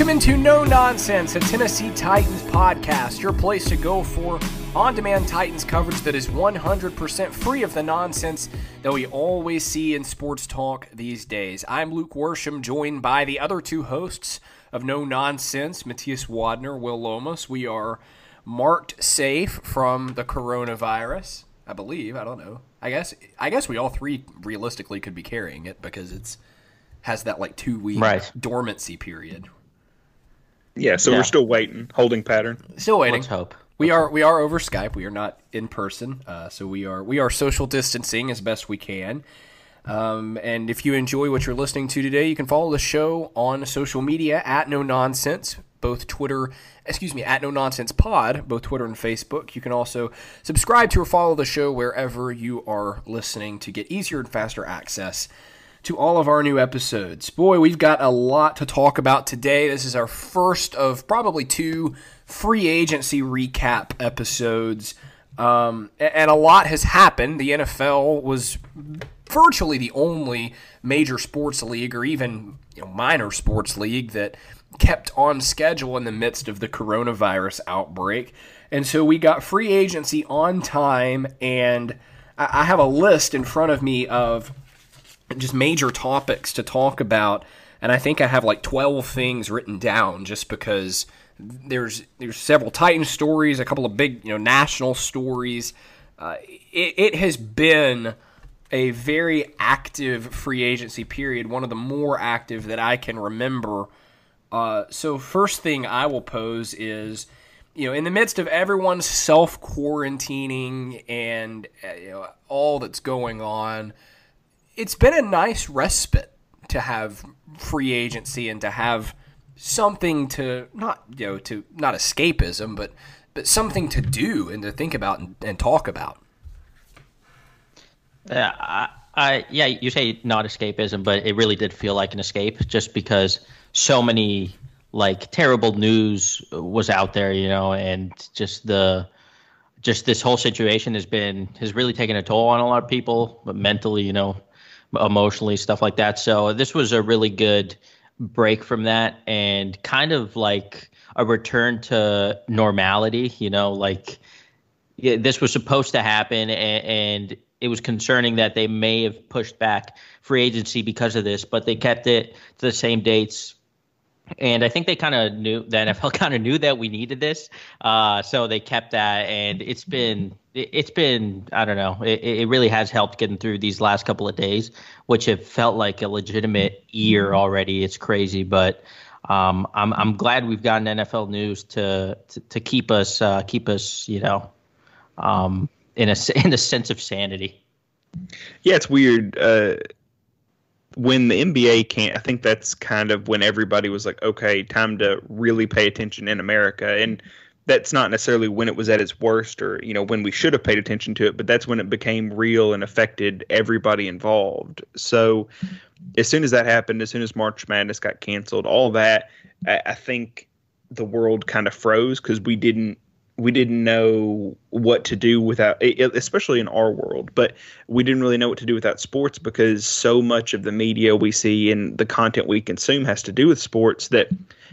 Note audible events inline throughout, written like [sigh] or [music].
Welcome into No Nonsense, a Tennessee Titans podcast, your place to go for on demand Titans coverage that is 100% free of the nonsense that we always see in sports talk these days. I'm Luke Worsham, joined by the other two hosts of No Nonsense, Matthias Wadner, Will Lomas. We are marked safe from the coronavirus, I believe. I don't know. I guess I guess we all three realistically could be carrying it because it's has that like two week Right. dormancy period. Yeah, so Yeah. we're still waiting, holding pattern. Still waiting. Let's hope. We are we are over Skype. We are not in person, uh, so we are we are social distancing as best we can. Um, and if you enjoy what you're listening to today, you can follow the show on social media at No Nonsense, both Twitter, excuse me, at No Nonsense Pod, both Twitter and Facebook. You can also subscribe to or follow the show wherever you are listening to get easier and faster access to all of our new episodes. Boy, we've got a lot to talk about today. This is our first of probably two free agency recap episodes. Um, and a lot has happened. The NFL was virtually the only major sports league or even you know, minor sports league that kept on schedule in the midst of the coronavirus outbreak. And so we got free agency on time, and I I have a list in front of me of just major topics to talk about and I think I have like 12 things written down just because there's there's several Titan stories, a couple of big, you know, national stories. Uh, it, it has been a very active free agency period, one of the more active that I can remember. Uh, so first thing I will pose is, you know, in the midst of everyone self quarantining and uh, you know all that's going on, it's been a nice respite to have free agency and to have something to not you know to not escapism but but something to do and to think about and, and talk about. Yeah, I, I, yeah, you say not escapism, but it really did feel like an escape just because so many like terrible news was out there, you know, and just the just this whole situation has been has really taken a toll on a lot of people, but mentally, you know, emotionally, stuff like that. So this was a really good break from that and kind of like a return to normality, you know, like yeah, this was supposed to happen, and, and it was concerning that they may have pushed back free agency because of this, but they kept it to the same dates. And I think they kind of knew the NFL [laughs] kind of knew that we needed this, uh, so they kept that. And it's been it, it's been I don't know it, it really has helped getting through these last couple of days, which have felt like a legitimate year already. It's crazy, but um, I'm I'm glad we've gotten NFL news to to, to keep us uh, keep us you know um, in a [laughs] in a sense of sanity. Yeah, it's weird. Uh, when the NBA can't, I think that's kind of when everybody was like, okay, time to really pay attention in America. And that's not necessarily when it was at its worst or, you know, when we should have paid attention to it, but that's when it became real and affected everybody involved. So as soon as that happened, as soon as March Madness got canceled, all that, I, I think the world kind of froze because we didn't we didn't know what to do without especially in our world but we didn't really know what to do without sports because so much of the media we see and the content we consume has to do with sports that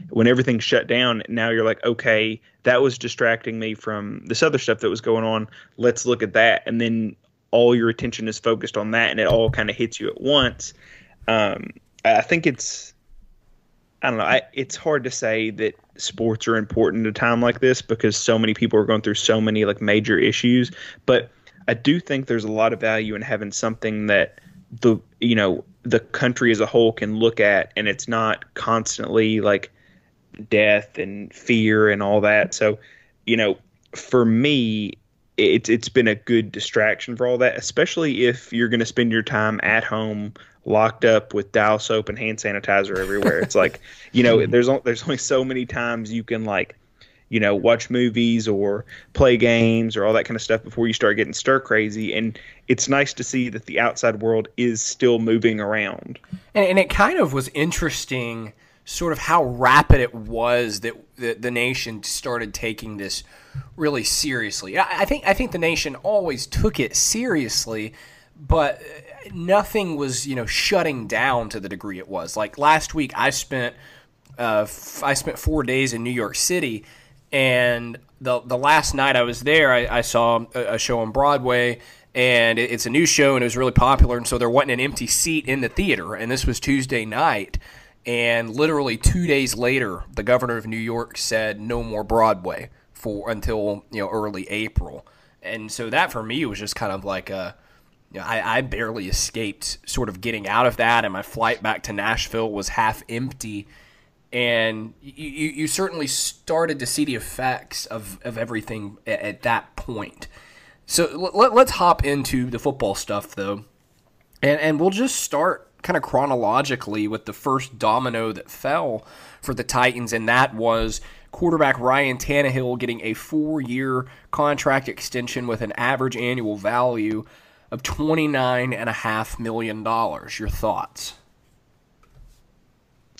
when everything's shut down now you're like okay that was distracting me from this other stuff that was going on. Let's look at that. And then all your attention is focused on that and it all kind of hits you at once. Um, I think it's I don't know. I, it's hard to say that sports are important at a time like this because so many people are going through so many like major issues. But I do think there's a lot of value in having something that the you know the country as a whole can look at, and it's not constantly like death and fear and all that. So, you know, for me, it's it's been a good distraction for all that, especially if you're going to spend your time at home locked up with dial soap and hand sanitizer everywhere. It's like, [laughs] you know, there's only, there's only so many times you can like, you know, watch movies or play games or all that kind of stuff before you start getting stir crazy. And it's nice to see that the outside world is still moving around. And, and it kind of was interesting, sort of how rapid it was that the, the nation started taking this really seriously. I, I think I think the nation always took it seriously, but nothing was you know shutting down to the degree it was. Like last week, I spent uh, f- I spent four days in New York City, and the the last night I was there, I, I saw a, a, show on Broadway. And it's a new show, and it was really popular. And so there wasn't an empty seat in the theater. And this was Tuesday night. And literally two days later, the governor of New York said no more Broadway for until you know early April. And so that for me was just kind of like a you know, I, I barely escaped sort of getting out of that, and my flight back to Nashville was half empty. And you, you certainly started to see the effects of, of everything at, at that point. So let, let's hop into the football stuff, though. And, and we'll just start kind of chronologically with the first domino that fell for the Titans, and that was quarterback Ryan Tannehill getting a four year contract extension with an average annual value of $29.5 million. Your thoughts?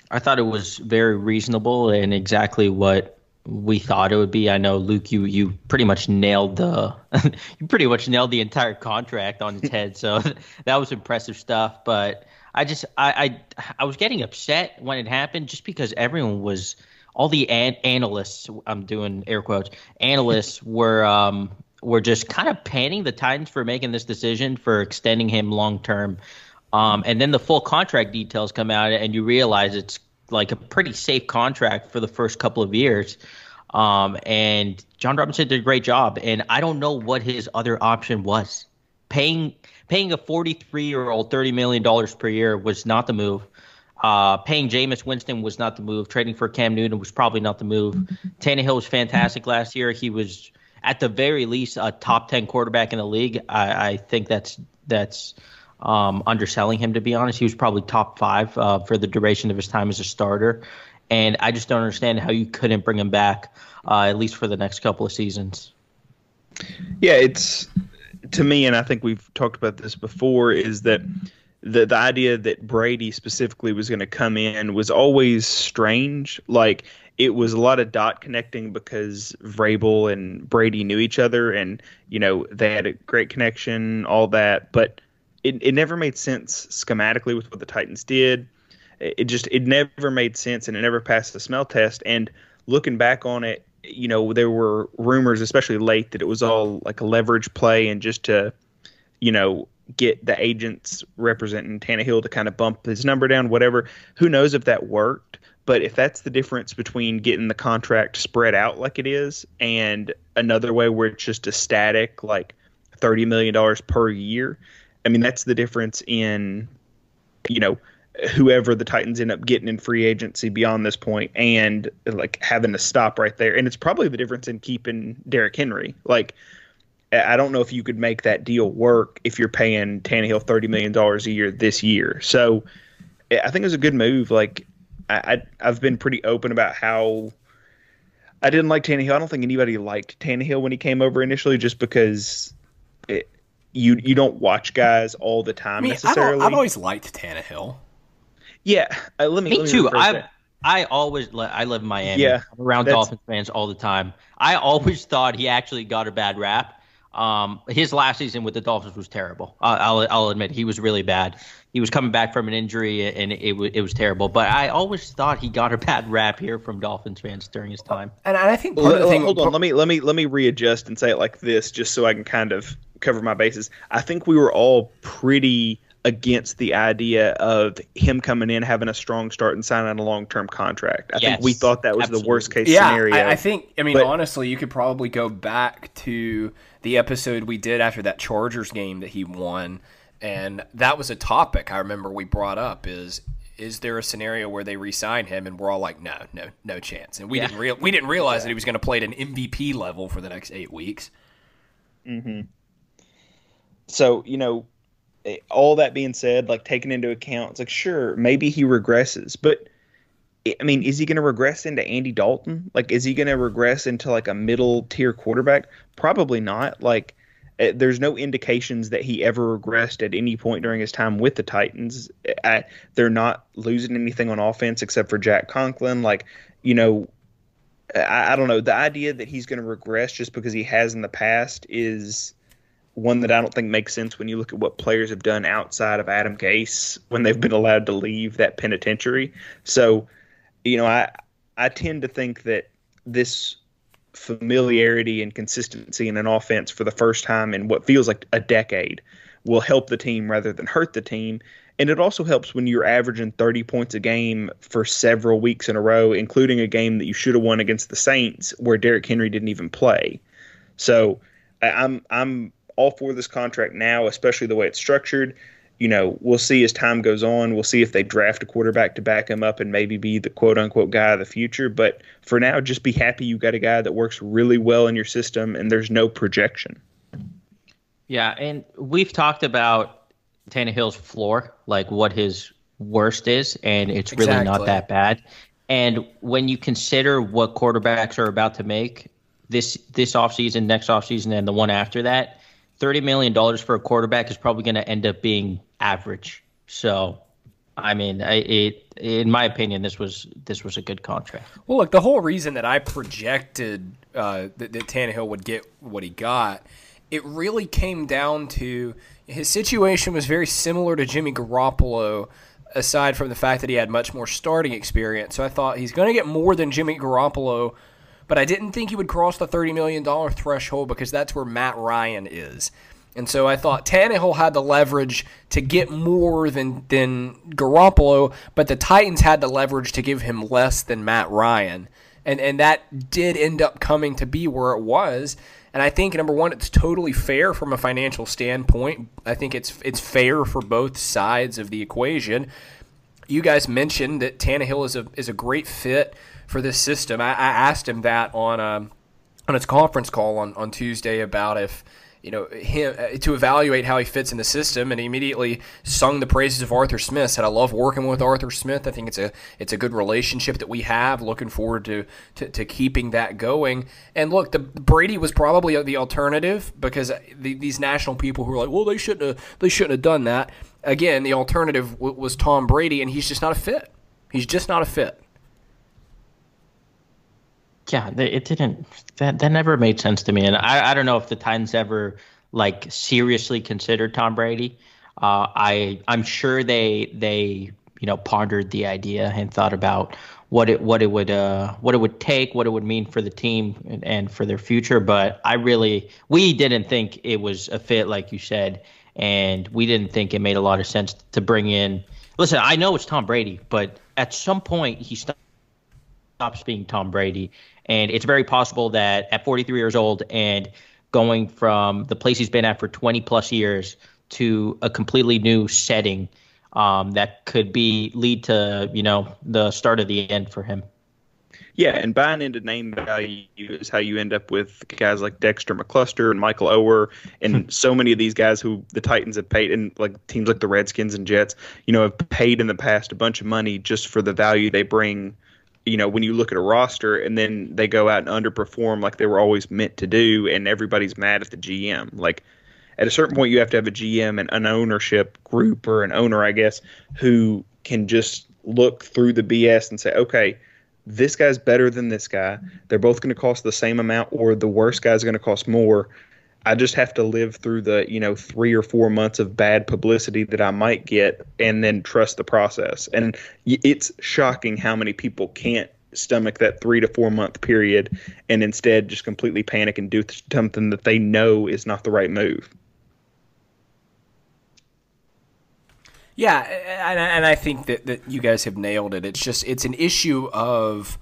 I thought it was very reasonable and exactly what we thought it would be. I know Luke, you you pretty much nailed the [laughs] you pretty much nailed the entire contract on its head. So [laughs] that was impressive stuff. But I just I, I I was getting upset when it happened just because everyone was all the an- analysts I'm doing air quotes analysts [laughs] were um were just kind of panning the Titans for making this decision for extending him long term. Um, and then the full contract details come out, and you realize it's like a pretty safe contract for the first couple of years. Um, and Jon Robinson did a great job. And I don't know what his other option was. Paying paying a 43 year old 30 million dollars per year was not the move. Uh, paying Jameis Winston was not the move. Trading for Cam Newton was probably not the move. Tannehill was fantastic last year. He was at the very least a top ten quarterback in the league. I, I think that's that's um, underselling him to be honest. He was probably top five uh, for the duration of his time as a starter, and I just don't understand how you couldn't bring him back uh, at least for the next couple of seasons. Yeah, it's to me, and I think we've talked about this before, is that the the idea that Brady specifically was going to come in was always strange. Like it was a lot of dot connecting because Vrabel and Brady knew each other, and you know they had a great connection, all that. But it it never made sense schematically with what the Titans did. It just it never made sense, and it never passed the smell test. And looking back on it, you know there were rumors, especially late, that it was all like a leverage play and just to, you know, get the agents representing Tannehill to kind of bump his number down, whatever. Who knows if that worked? But if that's the difference between getting the contract spread out like it is and another way where it's just a static, like thirty million dollars per year, I mean that's the difference in, you know, whoever the Titans end up getting in free agency beyond this point and like having to stop right there. And it's probably the difference in keeping Derrick Henry. Like I don't know if you could make that deal work if you're paying Tannehill thirty million dollars a year this year. So I think it was a good move. Like I, I've been pretty open about how I didn't like Tannehill. I don't think anybody liked Tannehill when he came over initially, just because it, you you don't watch guys all the time I mean, necessarily. I've always liked Tannehill. Yeah, uh, let me. Me let me too. I I always I live in Miami. Yeah, I'm around Dolphins fans all the time. I always thought he actually got a bad rap. Um, his last season with the Dolphins was terrible. I'll, I'll admit he was really bad. He was coming back from an injury and it, it, it was terrible. But I always thought he got a bad rap here from Dolphins fans during his time. And I think part of the thing. Hold on, let me let me let me readjust and say it like this, just so I can kind of cover my bases. I think we were all pretty against the idea of him coming in having a strong start and signing a long term contract. I yes, think we thought that was absolutely. the worst case yeah, scenario. I, I think. I mean, but, honestly, you could probably go back to the episode we did after that Chargers game that he won, and that was a topic I remember we brought up. Is is there a scenario where they re-sign him and we're all like, no, no, no chance. And we yeah. didn't real we didn't realize yeah. that he was going to play at an MVP level for the next eight weeks. Hmm. So you know, all that being said, like taken into account, it's like sure maybe he regresses, but eh, I mean, is he going to regress into Andy Dalton? Like, is he going to regress into like a middle tier quarterback? Probably not. Like, uh, there's no indications that he ever regressed at any point during his time with the Titans. I, they're not losing anything on offense except for Jack Conklin. Like, you know, I, I don't know. The idea that he's going to regress just because he has in the past is one that I don't think makes sense when you look at what players have done outside of Adam Gase when they've been allowed to leave that penitentiary. So, you know, I I tend to think that this familiarity and consistency in an offense for the first time in what feels like a decade will help the team rather than hurt the team. And it also helps when you're averaging 30 points a game for several weeks in a row, including a game that you should have won against the Saints where Derrick Henry didn't even play. So I'm I'm all for this contract now, especially the way it's structured you know, we'll see as time goes on. We'll see if they draft a quarterback to back him up and maybe be the quote unquote guy of the future. But for now, just be happy you got a guy that works really well in your system and there's no projection. Yeah, and we've talked about Tannehill's floor, like what his worst is, and it's really exactly. not that bad. And when you consider what quarterbacks are about to make this this offseason, next offseason, and the one after that, thirty million dollars for a quarterback is probably going to end up being average. So, I mean, I, it in my opinion, this was this was a good contract. Well, look, the whole reason that I projected uh, that, that Tannehill would get what he got, it really came down to his situation was very similar to Jimmy Garoppolo. Aside from the fact that he had much more starting experience, so I thought he's going to get more than Jimmy Garoppolo but I didn't think he would cross the $30 million threshold because that's where Matt Ryan is. And so I thought Tannehill had the leverage to get more than, than Garoppolo, but the Titans had the leverage to give him less than Matt Ryan. And, and that did end up coming to be where it was. And I think number one, it's totally fair from a financial standpoint. I think it's it's fair for both sides of the equation. You guys mentioned that Tannehill is a is a great fit for this system. I, I asked him that on um, on his conference call on, on Tuesday about if you know him uh, to evaluate how he fits in the system, and he immediately sung the praises of Arthur Smith. Said, "I love working with Arthur Smith. I think it's a it's a good relationship that we have. Looking forward to to, to keeping that going." And look, the Brady was probably the alternative because the, these national people who are like, "Well, they shouldn't have they shouldn't have done that." Again, the alternative w- was Tom Brady, and he's just not a fit. He's just not a fit yeah, it didn't. That that never made sense to me, and I I don't know if the Titans ever like seriously considered Tom Brady. Uh, I I'm sure they they you know pondered the idea and thought about what it what it would uh what it would take, what it would mean for the team and, and for their future. But I really we didn't think it was a fit, like you said, and we didn't think it made a lot of sense to bring in. Listen, I know it's Tom Brady, but at some point he stops being Tom Brady and it's very possible that at 43 years old and going from the place he's been at for 20 plus years to a completely new setting, um, that could be lead to you know the start of the end for him. Yeah, and buying into name value is how you end up with guys like Dexter McCluster and Michael Oher and [laughs] so many of these guys who the Titans have paid and like teams like the Redskins and Jets, you know, have paid in the past a bunch of money just for the value they bring you know, when you look at a roster and then they go out and underperform like they were always meant to do, and everybody's mad at the GM. Like, at a certain point, you have to have a GM and an ownership group or an owner, I guess, who can just look through the BS and say, okay, this guy's better than this guy. They're both going to cost the same amount, or the worst guy's going to cost more. I just have to live through the, you know, three or four months of bad publicity that I might get and then trust the process. And it's shocking how many people can't stomach that three to four month period and instead just completely panic and do something that they know is not the right move. Yeah, and, and I think that, that you guys have nailed it. It's just it's an issue of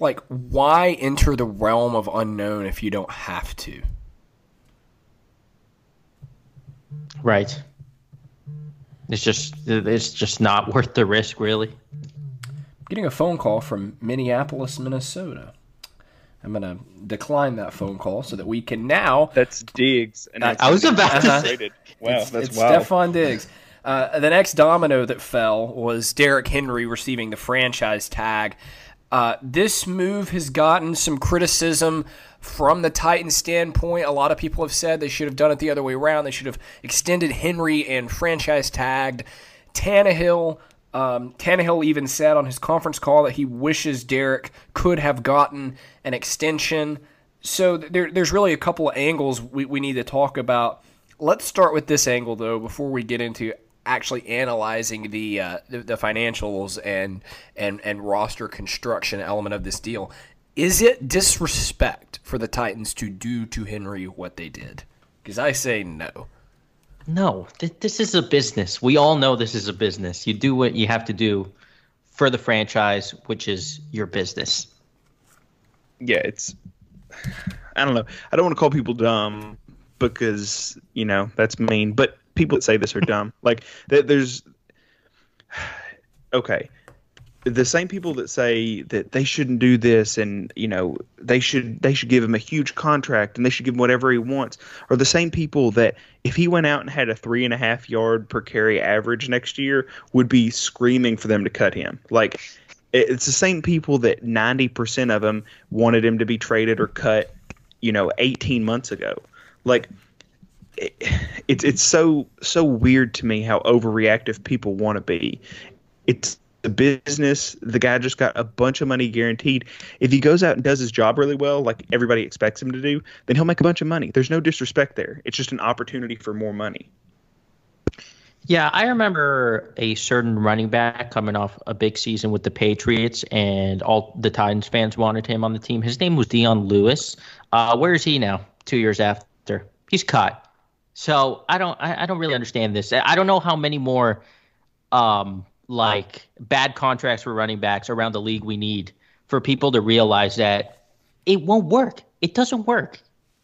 like why enter the realm of unknown if you don't have to. Right. It's just it's just not worth the risk, really. Getting a phone call from Minneapolis, Minnesota. I'm gonna decline that phone call so that we can now. That's Diggs. And I, I was about to say. Wow, it's, that's it's wild. Stefon Diggs. Uh, the next domino that fell was Derrick Henry receiving the franchise tag. Uh, this move has gotten some criticism from the Titans standpoint. A lot of people have said they should have done it the other way around. They should have extended Henry and franchise tagged Tannehill. Um, Tannehill even said on his conference call that he wishes Derrick could have gotten an extension. So there, there's really a couple of angles we, we need to talk about. Let's start with this angle though before we get into actually analyzing the, uh, the, the financials and and and roster construction element of this deal. Is it disrespect for the Titans to do to Henry what they did? Because I say no. No, th- this is a business. We all know this is a business. You do what you have to do for the franchise, which is your business. Yeah, it's. I don't know. I don't want to call people dumb because you know that's mean, but people that say this are dumb. Like there's. [sighs] Okay, the same people that say that they shouldn't do this and you know they should they should give him a huge contract and they should give him whatever he wants are the same people that if he went out and had a three and a half yard per carry average next year would be screaming for them to cut him. Like it's the same people that 90% of them wanted him to be traded or cut you know 18 months ago. Like it, it's it's so so weird to me how overreactive people want to be. It's the business. The guy just got a bunch of money guaranteed. If he goes out and does his job really well, like everybody expects him to do, then he'll make a bunch of money. There's no disrespect there. It's just an opportunity for more money. Yeah, I remember a certain running back coming off a big season with the Patriots, and all the Titans fans wanted him on the team. His name was Dion Lewis. Uh, where is he now? Two years after, he's cut. So I don't, I, I don't really understand this. I don't know how many more um, like bad contracts for running backs around the league we need for people to realize that it won't work. It doesn't work.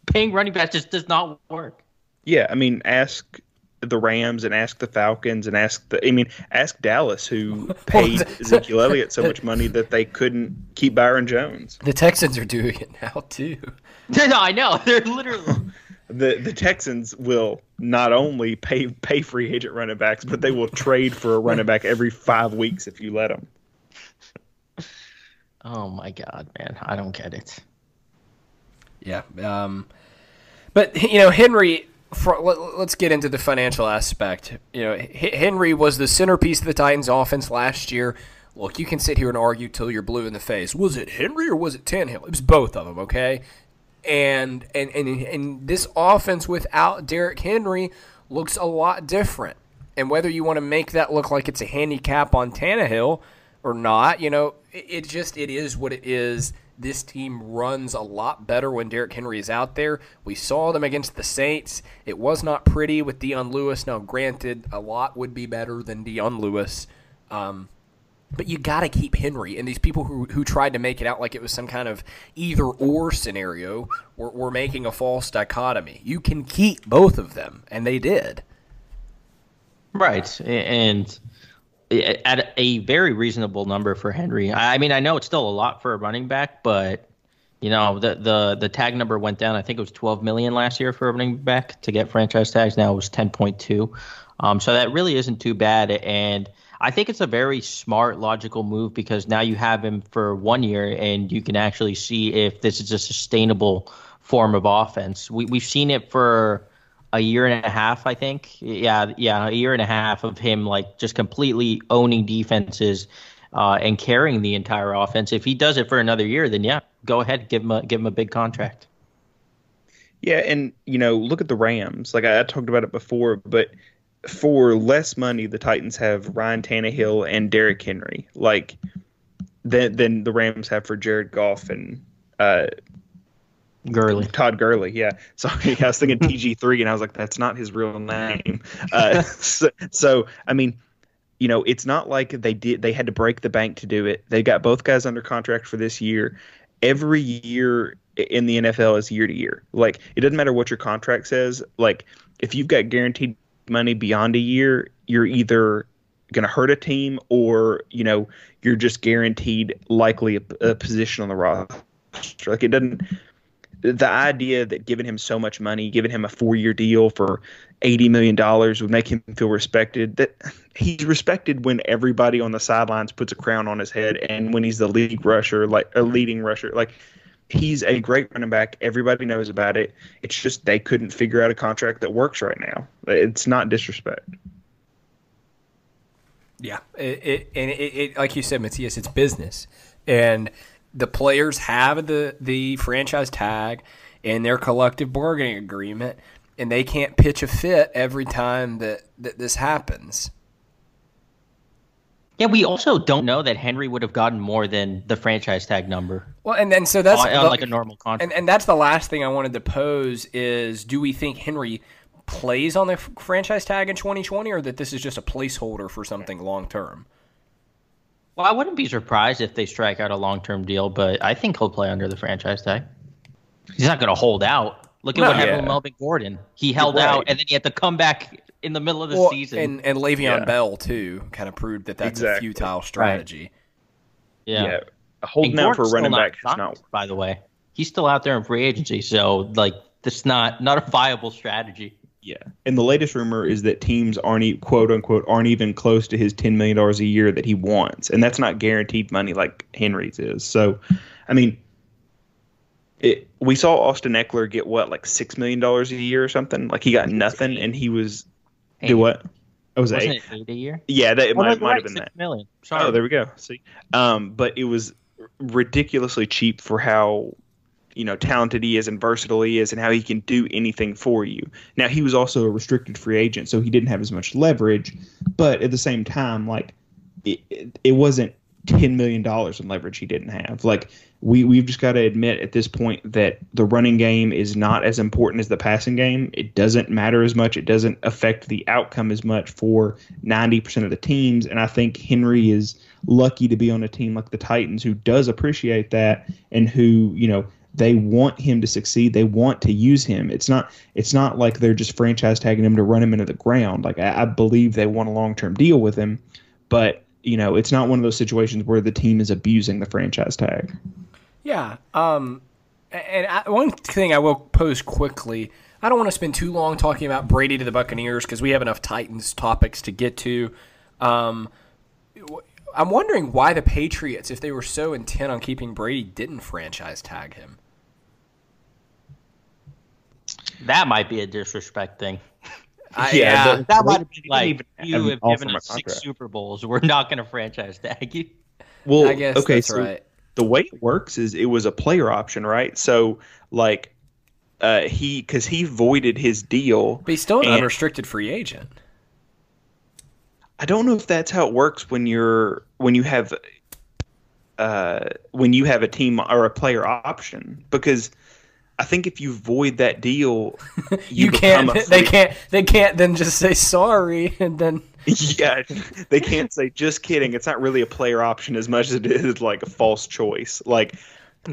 Paying running backs just does not work. Yeah, I mean, ask the Rams and ask the Falcons and ask the I mean, ask Dallas who [laughs] paid Ezekiel Elliott so much money that they couldn't keep Byron Jones. The Texans are doing it now too. [laughs] no, I know. They're literally the the Texans will not only pay pay free agent running backs, but they will trade for a running back every five weeks if you let them. Oh my god, man, I don't get it. Yeah, um, but you know Henry. For, let, us get into the financial aspect. You know, H- Henry was the centerpiece of the Titans' offense last year. Look, you can sit here and argue till you're blue in the face. Was it Henry or was it Tannehill? It was both of them. Okay, and and and, and this offense without Derrick Henry looks a lot different. And whether you want to make that look like it's a handicap on Tannehill or not, you know, it, it just it is what it is. This team runs a lot better when Derrick Henry is out there. We saw them against the Saints. It was not pretty with Dion Lewis. Now, granted, a lot would be better than Dion Lewis. Um, but you got to keep Henry. And these people who, who tried to make it out like it was some kind of either or scenario were, were making a false dichotomy. You can keep both of them, and they did. Right. And at a very reasonable number for Henry. I mean, I know it's still a lot for a running back, but you know the the the tag number went down. I think it was 12 million last year for a running back to get franchise tags. Now it was 10.2. Um, so that really isn't too bad. And I think it's a very smart, logical move because now you have him for one year and you can actually see if this is a sustainable form of offense. We, we've seen it for a year and a half, I think. Yeah, yeah, a year and a half of him like just completely owning defenses uh, and carrying the entire offense. If he does it for another year, then yeah, go ahead, give him a give him a big contract. Yeah, and you know, look at the Rams. Like I, I talked about it before, but for less money, the Titans have Ryan Tannehill and Derrick Henry, like than than the Rams have for Jared Goff and uh, Gurley. Todd Gurley, yeah. [laughs] Sorry, I was thinking TG three, and I was like, that's not his real name. Uh, [laughs] so, so, I mean, you know, it's not like they did they had to break the bank to do it. They got both guys under contract for this year. Every year in the NFL is year to year. Like it doesn't matter what your contract says. Like if you've got guaranteed money beyond a year, you're either going to hurt a team or you know you're just guaranteed likely a, a position on the roster. Like it doesn't. The idea that giving him so much money, giving him a four-year deal for eighty million dollars would make him feel respected. That he's respected when everybody on the sidelines puts a crown on his head, and when he's the league rusher, like a leading rusher, like he's a great running back. Everybody knows about it. It's just they couldn't figure out a contract that works right now. It's not disrespect. Yeah, it, it and it, it, like you said, Matthias, it's business, and the players have the the franchise tag in their collective bargaining agreement, and they can't pitch a fit every time that, that this happens. Yeah, we also don't know that Henry would have gotten more than the franchise tag number. Well, and then so that's on, like a normal contract. And, and that's the last thing I wanted to pose is: Do we think Henry plays on the franchise tag in 2020, or that this is just a placeholder for something long term? Well, I wouldn't be surprised if they strike out a long term deal, but I think he'll play under the franchise tag. He's not going to hold out. Look at No, what happened yeah. with Melvin Gordon. He held Right. out, and then he had to come back in the middle of the Well, season. and and Le'Veon Yeah. Bell too kind of proved that that's a futile strategy. yeah. Yeah, holding out for a running still back not has not. By the way, he's still out there in free agency, so like that's not not a viable strategy. Yeah, and the latest rumor is that teams aren't e- quote unquote aren't even close to his ten million dollars a year that he wants, and that's not guaranteed money like Henry's is. So, I mean, it, we saw Austin Ekeler get what like six million dollars a year or something. Like he got nothing, and he was Hey, do what? It was Wasn't eight. it eight a year? Yeah, that it Oh, might, might right, have been six that. million. Sorry. Oh, there we go. See, um, but it was ridiculously cheap for how you know talented he is and versatile he is, and how he can do anything for you. Now he was also a restricted free agent, so he didn't have as much leverage. But at the same time, like it, it, it wasn't ten million dollars in leverage he didn't have. Like we we've just got to admit at this point that the running game is not as important as the passing game. It doesn't matter as much. It doesn't affect the outcome as much for ninety percent of the teams. And I think Henry is lucky to be on a team like the Titans who does appreciate that and who you know they want him to succeed. They want to use him. It's not it's not like they're just franchise tagging him to run him into the ground. Like I, I believe they want a long term deal with him, but you know it's not one of those situations where the team is abusing the franchise tag. Yeah. Um, and I, one thing I will pose quickly. I don't want to spend too long talking about Brady to the Buccaneers because we have enough Titans topics to get to. Um, w- I'm wondering why the Patriots, if they were so intent on keeping Brady, didn't franchise tag him. That might be a disrespect thing. I, [laughs] Yeah, yeah, That might have been like you have given us six. Super Bowls. We're not going to franchise tag you. Well, I guess okay, that's so right. The way it works is it was a player option, right? So like uh he cuz he voided his deal. But he's still an And- unrestricted free agent. I don't know if that's how it works when you're when you have uh when you have a team or a player option because I think if you void that deal, [laughs] you, You, can't. They can't. They can't then just say sorry [laughs] and then. [laughs] yeah, they can't say just kidding. It's not really a player option as much as it is like a false choice. Like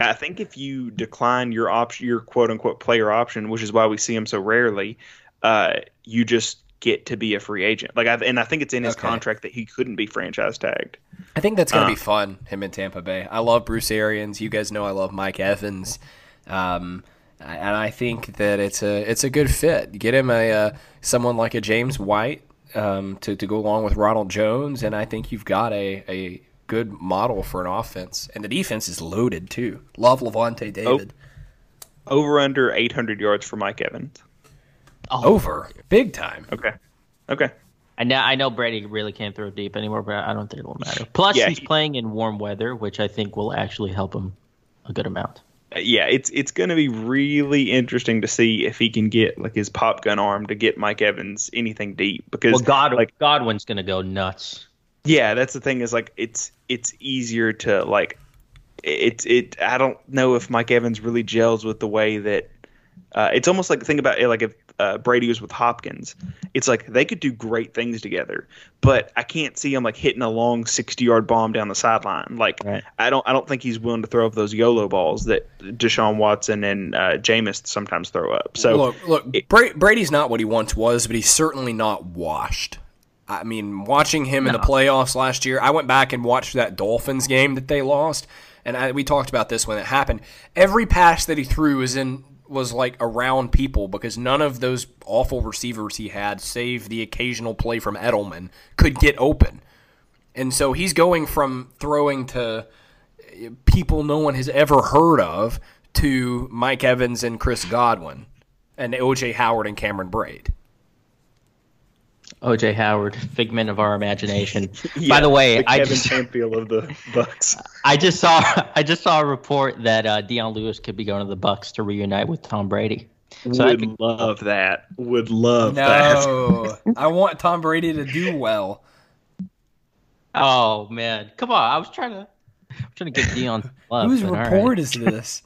I think if you decline your option, your quote unquote player option, which is why we see him so rarely, uh, you just get to be a free agent. Like I and I think it's in his Okay. contract that he couldn't be franchise tagged. I think that's gonna Uh. be fun. Him in Tampa Bay. I love Bruce Arians. You guys know I love Mike Evans, um, and I think that it's a it's a good fit. Get him a uh, someone like a James White um, to to go along with Ronald Jones, and I think you've got a a good model for an offense. And the defense is loaded too. Love Lavonte David. Over under 800 yards for Mike Evans. Oh, Over big time. Okay. Okay. I know. I know Brady really can't throw deep anymore, but I don't think it'll matter. Plus, Yeah, he's he- playing in warm weather, which I think will actually help him a good amount. Uh, Yeah, it's it's going to be really interesting to see if he can get like his pop gun arm to get Mike Evans anything deep because Well, God, like Godwin's going to go nuts. yeah, that's the thing is like it's it's easier to like it's it I don't know if Mike Evans really gels with the way that uh, it's almost like think about it like if uh, Brady was with Hopkins. It's like they could do great things together, but I can't see him like hitting a long sixty yard bomb down the sideline. Like Right. I don't I don't think he's willing to throw up those YOLO balls that Deshaun Watson and uh, Jameis sometimes throw up. So look, look, Bra- Brady's not what he once was, but he's certainly not washed. I mean, watching him in the playoffs last year, I went back and watched that Dolphins game that they lost, and I, we talked about this when it happened. Every pass that he threw was in was like around people because none of those awful receivers he had, save the occasional play from Edelman, could get open. And so he's going from throwing to eh, people no one has ever heard of to Mike Evans and Chris Godwin and OJ Howard and Cameron Brate. OJ Howard, figment of our imagination. [laughs] Yeah, By the way, the I Kevin just Champion of the Bucks. [laughs] I just saw I just saw a report that uh, Dion Lewis could be going to the Bucks to reunite with Tom Brady. So Would that could- love that. Would love that. No, [laughs] I want Tom Brady to do well. Oh man, come on! I was trying to, I'm trying to get Dion love. Whose but all right. report is this?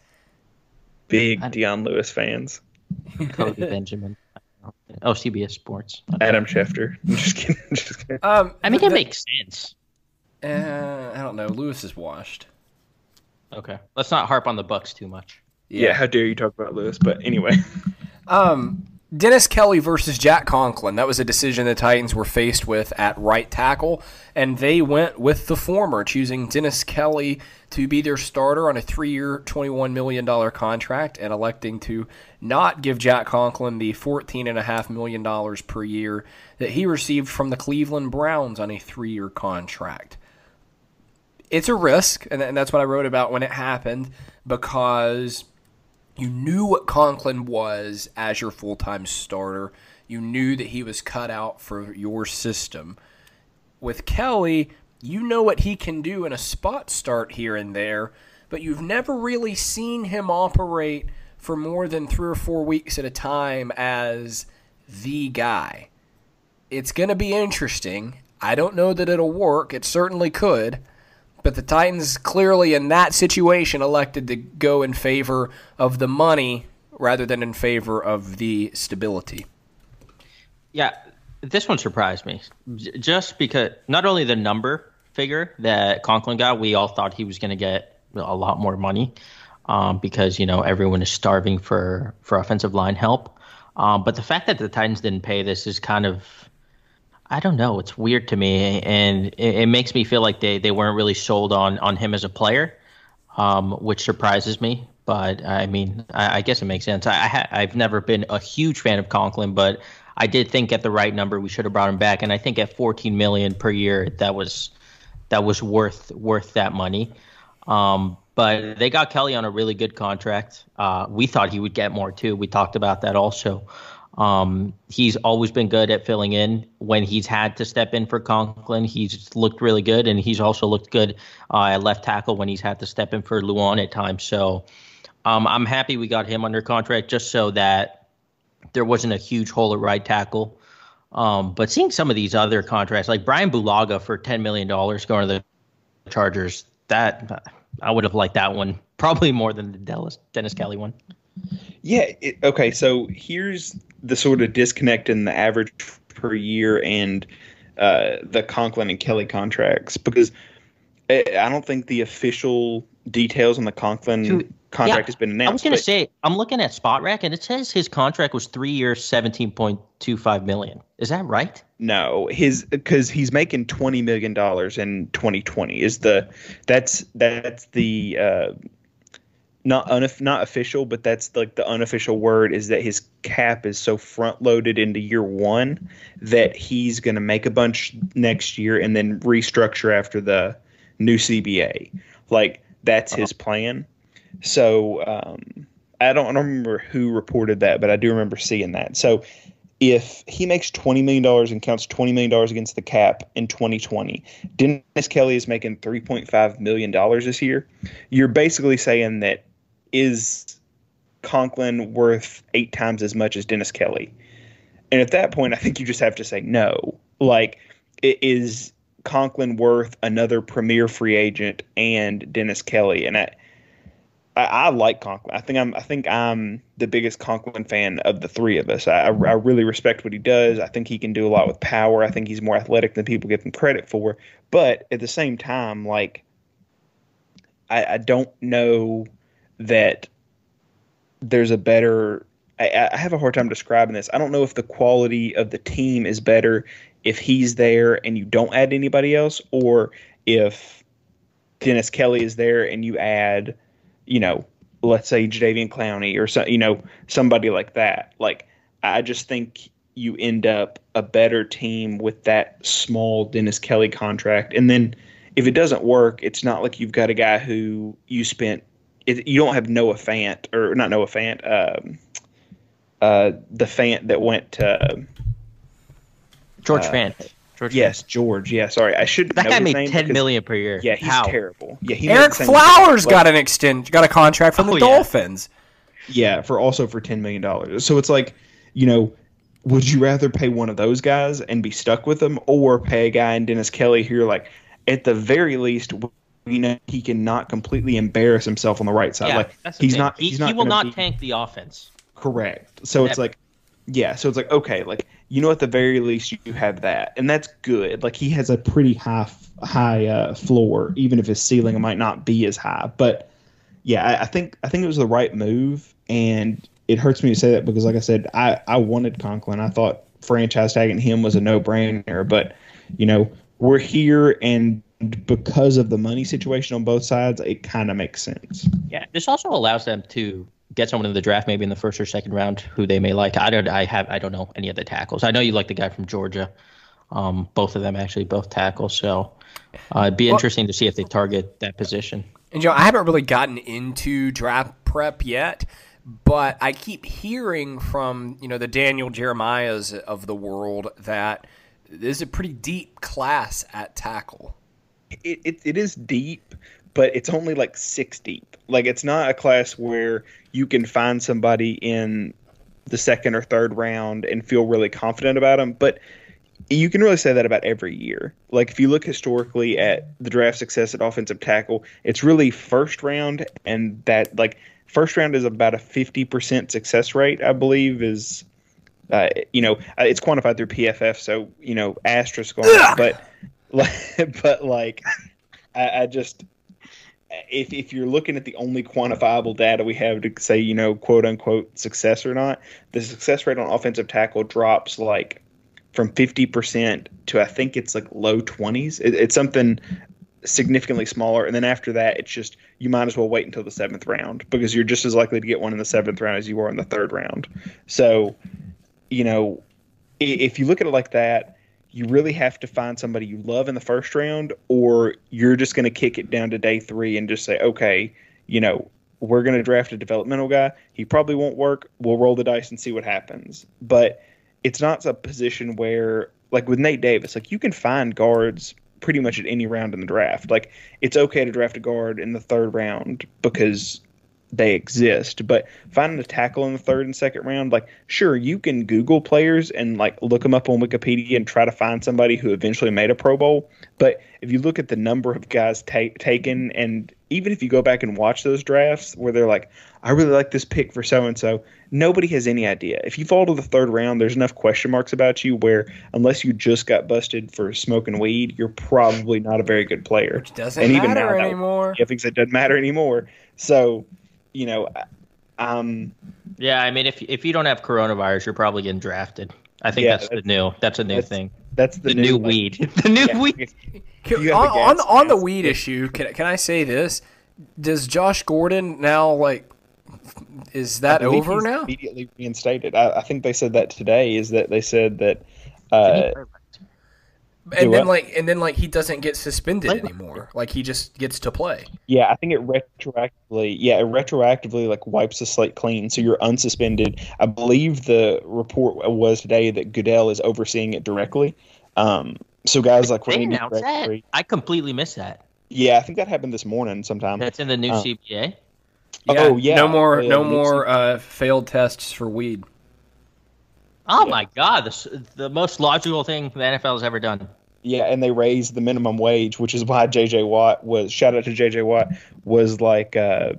Big Dion Lewis fans. Cody Benjamin. Oh, CBS Sports. Adam Schefter. [laughs] I'm just kidding. I'm just kidding. Um, I mean, the- that makes sense. uh, I don't know. Lewis is washed. Okay, let's not harp on the Bucks too much. Yeah. how dare you talk about Lewis? But anyway, Um, Dennis Kelly versus Jack Conklin. That was a decision the Titans were faced with at right tackle, and they went with the former, choosing Dennis Kelly to be their starter on a three-year, $21 million contract, and electing to not give Jack Conklin the $14.5 million per year that he received from the Cleveland Browns on a three-year contract it's a risk, and that's what I wrote about when it happened because you knew what Conklin was as your full time starter. You knew that he was cut out for your system. With Kelly, you know what he can do in a spot start here and there, but you've never really seen him operate for more than three or four weeks at a time as the guy. It's going to be interesting. I don't know that it'll work. It certainly could. But the Titans clearly in that situation elected to go in favor of the money rather than in favor of the stability. Yeah, this one surprised me. Just because not only the number figure that Conklin got, we all thought he was going to get a lot more money um, because you know everyone is starving for for offensive line help. Um, but the fact that the Titans didn't pay this is kind of I don't know. It's weird to me, and it, it makes me feel like they, they weren't really sold on on him as a player, um, which surprises me. But I mean, I, I guess it makes sense. I, I ha- I've never been a huge fan of Conklin, but I did think at the right number we should have brought him back, and I think at 14 million per year that was that was worth worth that money. Um, but they got Kelly on a really good contract. Uh, we thought he would get more too. We talked about that also. Um, he's always been good at filling in when he's had to step in for Conklin. He's looked really good, and he's also looked good uh, at left tackle when he's had to step in for Lewan at times. So um, I'm happy we got him under contract just so that there wasn't a huge hole at right tackle. Um, but seeing some of these other contracts, like Brian Bulaga for $10 million going to the Chargers, that I would have liked that one probably more than the Dennis, Dennis Kelly one. Yeah. It, okay. So here's the sort of disconnect in the average per year and uh, the Conklin and Kelly contracts because I I don't think the official details on the Conklin Dude, contract yeah, has been announced. I was going to say, I'm looking at Spotrac, and it says his contract was three years, 17.25 million. Is that right? No, his because he's making twenty million dollars in twenty twenty. Is the that's that's the uh, not unof- not official, but that's like the unofficial word is that his cap is so front loaded into year one that he's going to make a bunch next year and then restructure after the new CBA. Like that's his plan. So um, I don't I don't remember who reported that, but I do remember seeing that. So if he makes $20 million and counts $20 million against the cap in 2020, Dennis Kelly is making $3.5 million this year. You're basically saying that is Conklin worth eight times as much as Dennis Kelly? And at that point, I think you just have to say no. Like, is Conklin worth another premier free agent and Dennis Kelly? And I, I, I like Conklin. I think I'm I think I'm the biggest Conklin fan of the three of us. I, I really respect what he does. I think he can do a lot with power. I think he's more athletic than people give him credit for. But at the same time, like I, I don't know that there's a better. I, I have a hard time describing this. I don't know if the quality of the team is better if he's there and you don't add anybody else, or if Dennis Kelly is there and you add, you know, let's say Jadeveon Clowney or so, you know, somebody like that. Like I just think you end up a better team with that small Dennis Kelly contract, and then if it doesn't work, it's not like you've got a guy who you spent. It, you don't have Noah Fant or not Noah Fant. Um, uh, the Fant that went to George uh, Fant. George yes, George. Yeah, sorry, I should. That know guy his made name ten because- million per year. Yeah, he's How? terrible. Yeah, he Ereck made the same- Flowers got an extend, got a contract from the Oh, yeah. Dolphins. Yeah, for also for ten million dollars. So it's like, you know, would you rather pay one of those guys and be stuck with them, or pay a guy in Dennis Kelly who you're like, at the very least, we know he cannot completely embarrass himself on the right side. Yeah, like he's not. He, he's not he will not be- tank the offense. Correct. So it's like, yeah. So it's like, okay, like you know, at the very least, you have that, and that's good. Like he has a pretty high high uh, floor, even if his ceiling might not be as high. But yeah, I, I think I think it was the right move, and it hurts me to say that because, like I said, I I wanted Conklin. I thought franchise tagging him was a no brainer, but you know, we're here and. Because of the money situation on both sides, it kind of makes sense. Yeah, this also allows them to get someone in the draft, maybe in the first or second round, who they may like. I don't. I have. I don't know any of the tackles. I know you like the guy from Georgia. Um, both of them actually, both tackles. So uh, it'd be interesting to see if they target that position. And Joe, I haven't really gotten into draft prep yet, but I keep hearing from you know the Daniel Jeremiahs of the world that this is a pretty deep class at tackle. It, it, it is deep, but it's only like six deep. Like it's not a class where you can find somebody in the second or third round and feel really confident about them. But you can really say that about every year. Like if you look historically at the draft success at offensive tackle, it's really first round, and that like first round is about a fifty percent success rate, I believe, is uh, you know uh, it's quantified through PFF, so you know asterisk on it, but [laughs] but like I, I just if if you're looking at the only quantifiable data we have to say you know quote unquote success or not, the success rate on offensive tackle drops like from 50% to I think it's like low 20s. It, it's something significantly smaller. And then after that, it's just you might as well wait until the seventh round because you're just as likely to get one in the seventh round as you are in the third round. So, you know, if you look at it like that, you really have to find somebody you love in the first round, or you're just going to kick it down to day three and just say, okay, you know, we're going to draft a developmental guy. He probably won't work. We'll roll the dice and see what happens. But it's not a position where, like with Nate Davis, like you can find guards pretty much at any round in the draft. Like it's okay to draft a guard in the third round because they exist, but finding a tackle in the third and second round, like sure you can Google players and like look them up on Wikipedia and try to find somebody who eventually made a Pro Bowl. But if you look at the number of guys ta- taken, and even if you go back and watch those drafts where they're like, I really like this pick for so and so, nobody has any idea. If you fall to the third round, there's enough question marks about you where unless you just got busted for smoking weed, you're probably not a very good player. Which doesn't And even matter now, anymore. Yeah, because it doesn't matter anymore. So, you know, um, Yeah, I mean, if if you don't have coronavirus, you're probably getting drafted. I think Yeah, that's the new. That's a new that's thing. that's the, The, new, like, weed. [laughs] the new yeah, weed. Can- you on, the on, on the weed yeah. issue, can, can I say this? Does Josh Gordon now like is that over now? Immediately reinstated. I, I think they said that today. Is that they said that. Uh, And then like and then like he doesn't get suspended Play- anymore. Like he just gets to play. yeah, I think it retroactively. Yeah, it retroactively like wipes the slate clean, so you're unsuspended. I believe the report was today that Goodell is overseeing it directly. Um, so guys like They Randy announced that. Gregory- I completely missed that. Yeah, I think that happened this morning sometime. That's in the new Oh. CBA. Oh, yeah. No more Yeah, no Nixon- more uh, failed tests for weed. Oh Yeah. my God! This, the most logical thing the NFL has ever done. Yeah, and they raised the minimum wage, which is why JJ Watt was shout out to JJ Watt was like uh,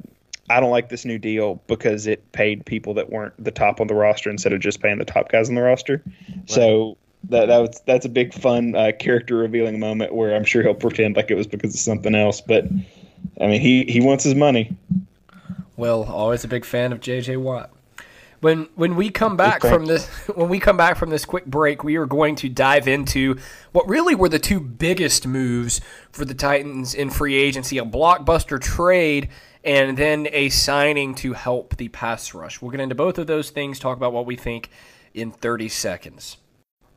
I don't like this new deal because it paid people that weren't the top on the roster instead of just paying the top guys on the roster. Right. So that that was that's a big fun uh, character revealing moment where I'm sure he'll pretend like it was because of something else, but I mean he he wants his money. Well, always a big fan of J.J. Watt. When when we come back from this [laughs] when we come back from this quick break, we are going to dive into what really were the two biggest moves for the Titans in free agency: a blockbuster trade and then a signing to help the pass rush. We'll get into both of those things, talk about what we think in 30 seconds.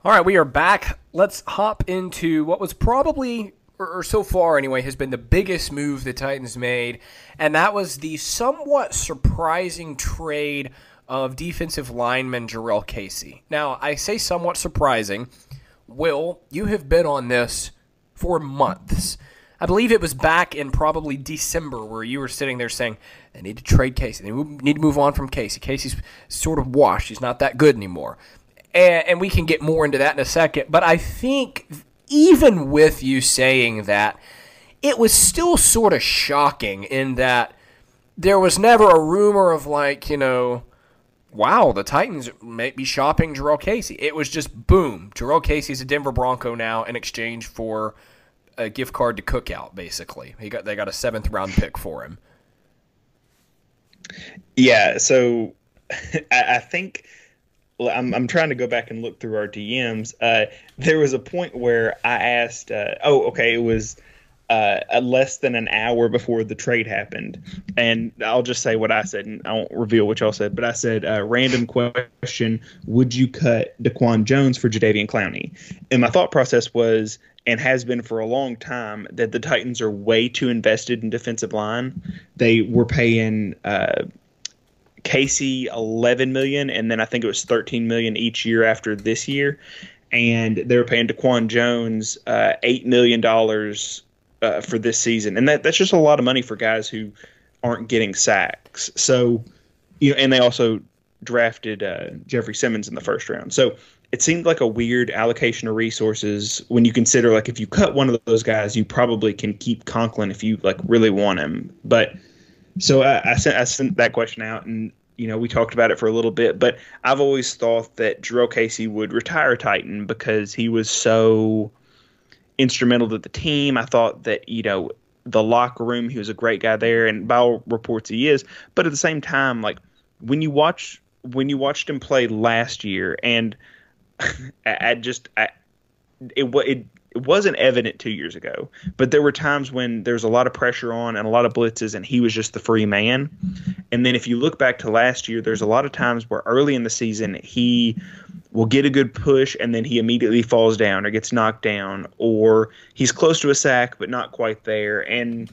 All right, we are back. Let's hop into what was probably, or so far anyway, has been the biggest move the Titans made, and that was the somewhat surprising trade of defensive lineman Jurrell Casey. Now, I say somewhat surprising. Will, you have been on this for months. I believe it was back in probably December where you were sitting there saying they need to trade Casey. They need to move on from Casey. Casey's sort of washed. He's not that good anymore. And, and we can get more into that in a second. But I think even with you saying that, it was still sort of shocking in that there was never a rumor of like, you know, wow, the Titans may be shopping Jurrell Casey. It was just boom. Jurrell Casey's a Denver Bronco now in exchange for a gift card to Cookout. Basically, he got they got a seventh round pick for him. Yeah, so [laughs] I, I think I'm, I'm trying to go back and look through our DMs. Uh, there was a point where I asked, uh, oh, okay, it was uh, less than an hour before the trade happened. And I'll just say what I said, and I won't reveal what y'all said, but I said, uh, random question Would you cut Daquan Jones for Jadeveon Clowney? And my thought process was, and has been for a long time that the Titans are way too invested in defensive line. They were paying uh, Casey 11 million, and then I think it was 13 million each year after this year, and they were paying Daquan Jones uh, eight million dollars uh, for this season, and that that's just a lot of money for guys who aren't getting sacks. So, you know, and they also drafted uh, Jeffrey Simmons in the first round. So it seemed like a weird allocation of resources when you consider like if you cut one of those guys, you probably can keep Conklin if you like really want him. But so I, I sent I sent that question out and you know we talked about it for a little bit, but I've always thought that Jurrell Casey would retire Titan because he was so instrumental to the team. I thought that you know the locker room, he was a great guy there, and by all reports he is. But at the same time, like when you watch when you watched him play last year and [laughs] I, just I, it it it wasn't evident two years ago, but there were times when there was a lot of pressure on and a lot of blitzes, and he was just the free man. And then if you look back to last year, there's a lot of times where early in the season he will get a good push and then he immediately falls down or gets knocked down, or he's close to a sack but not quite there. And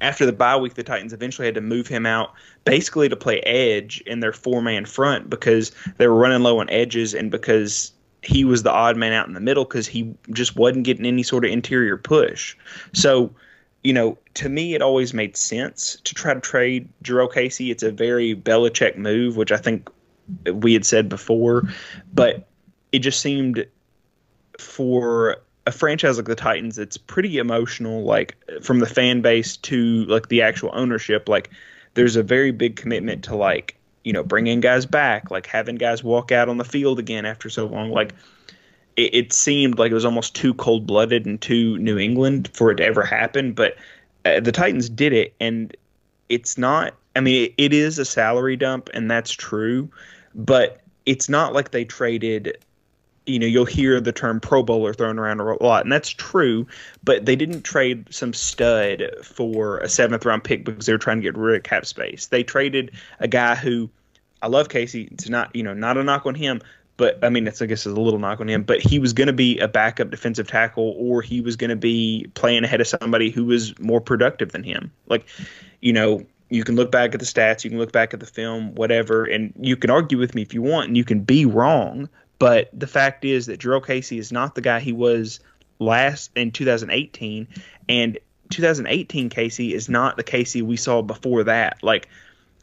after the bye week, the Titans eventually had to move him out basically to play edge in their four man front because they were running low on edges and because he was the odd man out in the middle because he just wasn't getting any sort of interior push. So, you know, to me, it always made sense to try to trade Jurrell Casey. It's a very Belichick move, which I think we had said before, but it just seemed for a franchise like the Titans, it's pretty emotional, like from the fan base to like the actual ownership. Like, there's a very big commitment to like you know bringing guys back, like having guys walk out on the field again after so long. Like, it, it seemed like it was almost too cold blooded and too New England for it to ever happen. But uh, the Titans did it, and it's not. I mean, it, it is a salary dump, and that's true, but it's not like they traded you know you'll hear the term pro bowler thrown around a lot and that's true but they didn't trade some stud for a seventh round pick because they were trying to get rid of cap space they traded a guy who i love casey it's not you know not a knock on him but i mean it's i guess it's a little knock on him but he was going to be a backup defensive tackle or he was going to be playing ahead of somebody who was more productive than him like you know you can look back at the stats, you can look back at the film, whatever, and you can argue with me if you want, and you can be wrong. But the fact is that Jurrell Casey is not the guy he was last in 2018, and 2018 Casey is not the Casey we saw before that. Like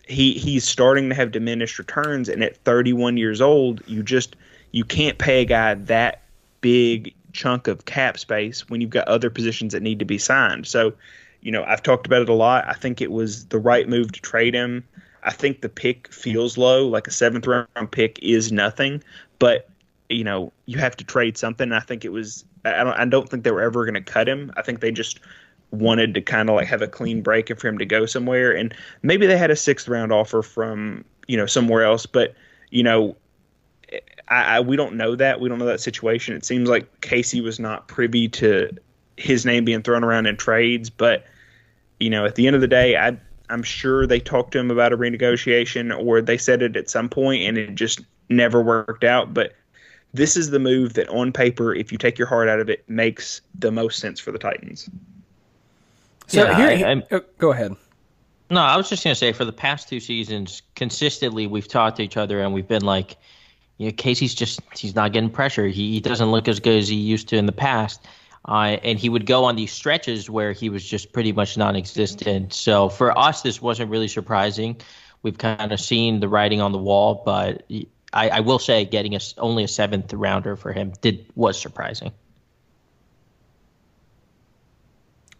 he he's starting to have diminished returns, and at 31 years old, you just you can't pay a guy that big chunk of cap space when you've got other positions that need to be signed. So you know, I've talked about it a lot. I think it was the right move to trade him. I think the pick feels low, like a seventh round pick is nothing, but you know, you have to trade something. I think it was. I don't. I don't think they were ever going to cut him. I think they just wanted to kind of like have a clean break and for him to go somewhere. And maybe they had a sixth round offer from you know somewhere else, but you know, I, I we don't know that. We don't know that situation. It seems like Casey was not privy to his name being thrown around in trades, but you know, at the end of the day, I I'm sure they talked to him about a renegotiation or they said it at some point and it just never worked out. But this is the move that on paper, if you take your heart out of it, makes the most sense for the Titans. So Yeah, here, I- I'm- uh, go ahead. No, I was just gonna say for the past two seasons, consistently we've talked to each other and we've been like, you know, Casey's just he's not getting pressure. He, he doesn't look as good as he used to in the past. Uh, and he would go on these stretches where he was just pretty much non-existent. So for us, this wasn't really surprising. We've kind of seen the writing on the wall, but I, I will say getting a only a seventh rounder for him did was surprising.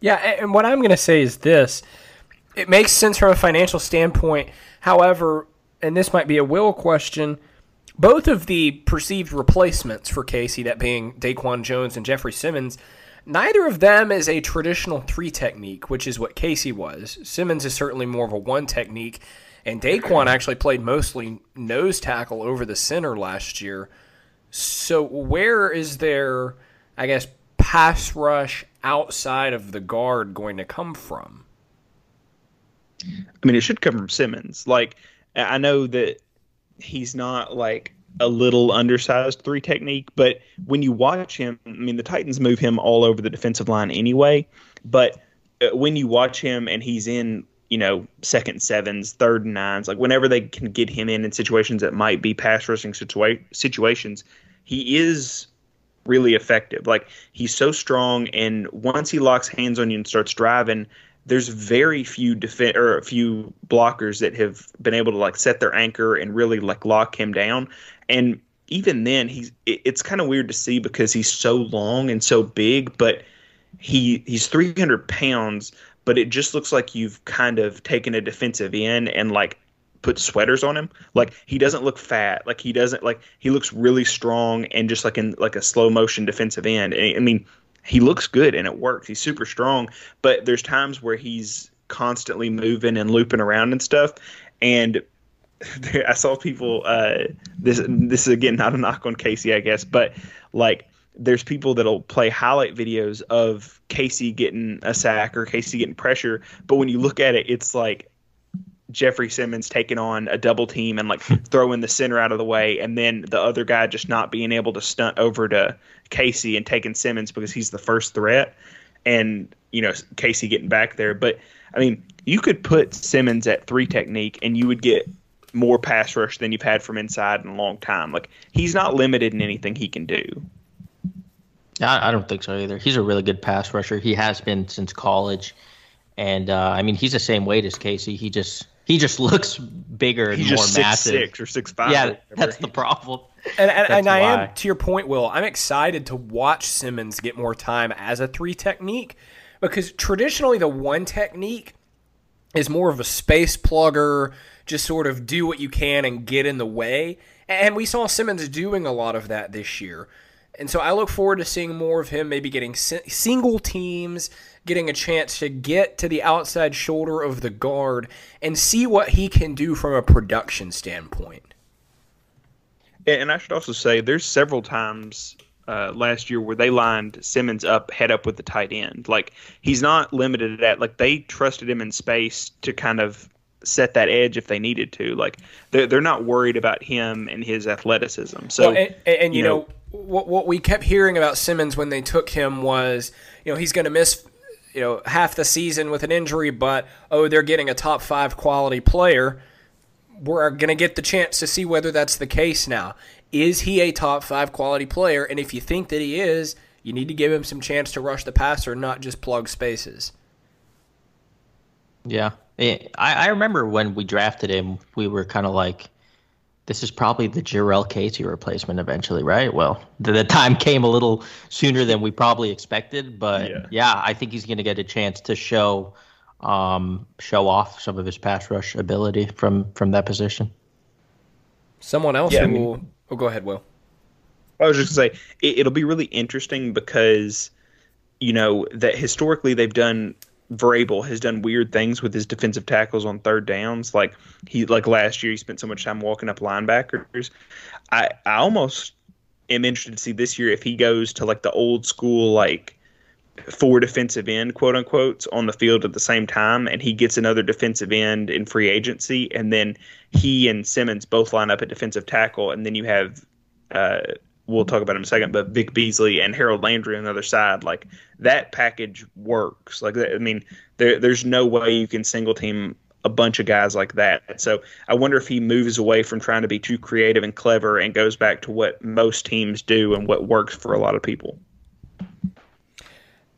Yeah, and what I'm going to say is this: it makes sense from a financial standpoint. However, and this might be a will question, both of the perceived replacements for Casey, that being Daquan Jones and Jeffrey Simmons, neither of them is a traditional three technique, which is what Casey was. Simmons is certainly more of a one technique, and Daquan actually played mostly nose tackle over the center last year. So where is their, I guess, pass rush outside of the guard going to come from? I mean, it should come from Simmons. Like, I know that he's not like a little undersized three technique, but when you watch him, I mean, the Titans move him all over the defensive line anyway. But uh, when you watch him and he's in, you know, second sevens, third nines, like whenever they can get him in in situations that might be pass rushing situa- situations, he is really effective. Like he's so strong, and once he locks hands on you and starts driving, there's very few defend or a few blockers that have been able to like set their anchor and really like lock him down. And even then, he's it, it's kind of weird to see because he's so long and so big, but he he's 300 pounds, but it just looks like you've kind of taken a defensive end and like put sweaters on him. Like he doesn't look fat. Like he doesn't like he looks really strong and just like in like a slow motion defensive end. I mean, he looks good and it works. He's super strong, but there's times where he's constantly moving and looping around and stuff. And [laughs] I saw people. Uh, this this is again not a knock on Casey, I guess, but like there's people that'll play highlight videos of Casey getting a sack or Casey getting pressure, but when you look at it, it's like Jeffrey Simmons taking on a double team and like [laughs] throwing the center out of the way, and then the other guy just not being able to stunt over to Casey and taking Simmons because he's the first threat, and you know Casey getting back there. But I mean, you could put Simmons at three technique, and you would get more pass rush than you've had from inside in a long time. Like he's not limited in anything he can do. I, I don't think so either. He's a really good pass rusher. He has been since college, and uh, I mean he's the same weight as Casey. He just he just looks bigger and He's more just six massive. six or six five. yeah, that's the problem. And, and, and I am, to your point, Will, I'm excited to watch Simmons get more time as a three technique because traditionally the one technique is more of a space plugger, just sort of do what you can and get in the way. And we saw Simmons doing a lot of that this year. And so I look forward to seeing more of him, maybe getting single teams, getting a chance to get to the outside shoulder of the guard and see what he can do from a production standpoint. And I should also say, there's several times uh, last year where they lined Simmons up head up with the tight end. Like he's not limited at like they trusted him in space to kind of set that edge if they needed to. Like they're they're not worried about him and his athleticism. So Well, and, and, and, you, you know, know- what what we kept hearing about Simmons when they took him was, you know, he's going to miss, you know, half the season with an injury, but oh, they're getting a top five quality player. We're going to get the chance to see whether that's the case now. Is he a top five quality player? And if you think that he is, you need to give him some chance to rush the passer, not just plug spaces. Yeah, I remember when we drafted him, we were kind of like, this is probably the Jurrell Casey replacement eventually, right? Well, the, the, time came a little sooner than we probably expected, but yeah, yeah I think he's going to get a chance to show um, show off some of his pass rush ability from from that position. Someone else yeah, who I mean, will. Oh, go ahead, Will. I was just going to say it, it'll be really interesting because you know that historically they've done Vrabel has done weird things with his defensive tackles on third downs. Like he like last year he spent so much time walking up linebackers. I I almost am interested to see this year if he goes to like the old school like four defensive end quote unquote on the field at the same time and he gets another defensive end in free agency and then he and Simmons both line up at defensive tackle and then you have uh, we'll talk about in a second, but Vic Beasley and Harold Landry on the other side, like that package works. Like I mean, there, there's no way you can single team a bunch of guys like that. So I wonder if he moves away from trying to be too creative and clever and goes back to what most teams do and what works for a lot of people.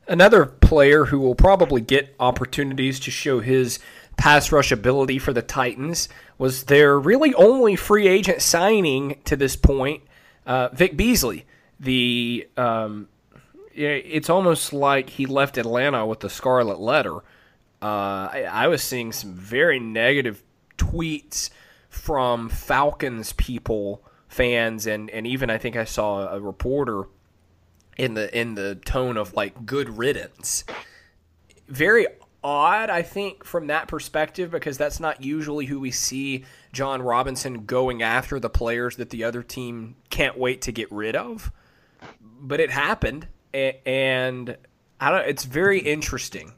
Another player who will probably get opportunities to show his pass rush ability for the Titans was their really only free agent signing to this point uh, Vic Beasley, the um, it's almost like he left Atlanta with the scarlet letter. Uh, I, I, was seeing some very negative tweets from Falcons people, fans, and, and even I think I saw a reporter in the in the tone of like good riddance. Very odd, I think, from that perspective, because that's not usually who we see Jon Robinson going after the players that the other team can't wait to get rid of. But it happened, and I don't. It's very interesting.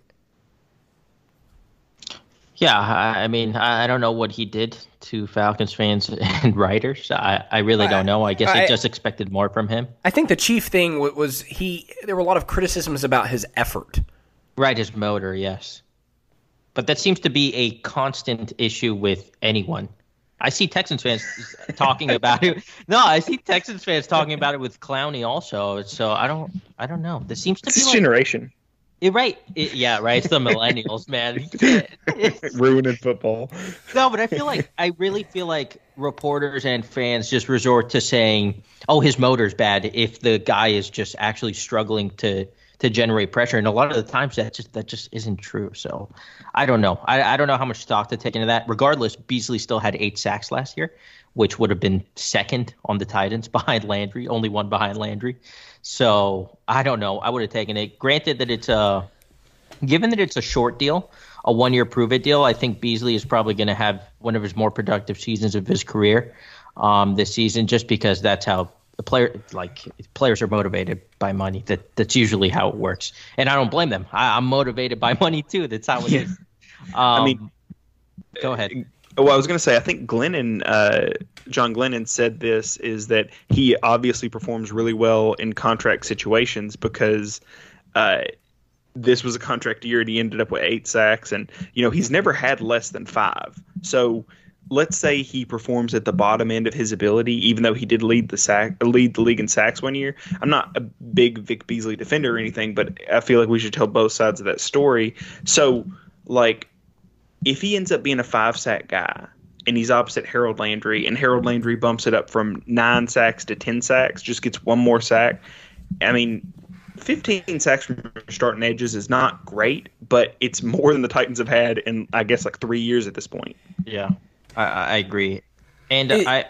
Yeah, I mean, I don't know what he did to Falcons fans [laughs] and writers. I, I really don't know. I guess I, I just expected more from him. I think the chief thing was he. There were a lot of criticisms about his effort Right, his motor, yes. But that seems to be a constant issue with anyone. I see Texans fans talking about it. No, I see Texans fans talking about it with Clowney also. So I don't, I don't know. This seems to it's be like, generation. It, right? It, yeah, right. It's the millennials, man. [laughs] Ruining football. No, but I feel like I really feel like reporters and fans just resort to saying, "Oh, his motor's bad." If the guy is just actually struggling to to generate pressure. And a lot of the times that just that just isn't true. So I don't know. I, I don't know how much stock to take into that. Regardless, Beasley still had eight sacks last year, which would have been second on the Titans [laughs] behind Landry, only one behind Landry. So I don't know. I would have taken it. Granted that it's a given that it's a short deal, a one year prove it deal, I think Beasley is probably going to have one of his more productive seasons of his career um, this season, just because that's how the player like players are motivated by money. That that's usually how it works, and I don't blame them. I, am motivated by [laughs] money too. That's how it is. Um, I mean, go ahead. Well, I was going to say, I think Glennon, uh, John Glennon said this is that he obviously performs really well in contract situations because uh, this was a contract year and he ended up with eight sacks, and you know he's never had less than five. So let's say he performs at the bottom end of his ability, even though he did lead the sack lead the league in sacks one year. I'm not a big Vic Beasley defender or anything, but I feel like we should tell both sides of that story. So, like, if he ends up being a five sack guy and he's opposite Harold Landry, and Harold Landry bumps it up from nine sacks to ten sacks, just gets one more sack. I mean, 15 sacks from starting edges is not great, but it's more than the Titans have had in, I guess, like three years at this point. Yeah. I, I agree, and it, I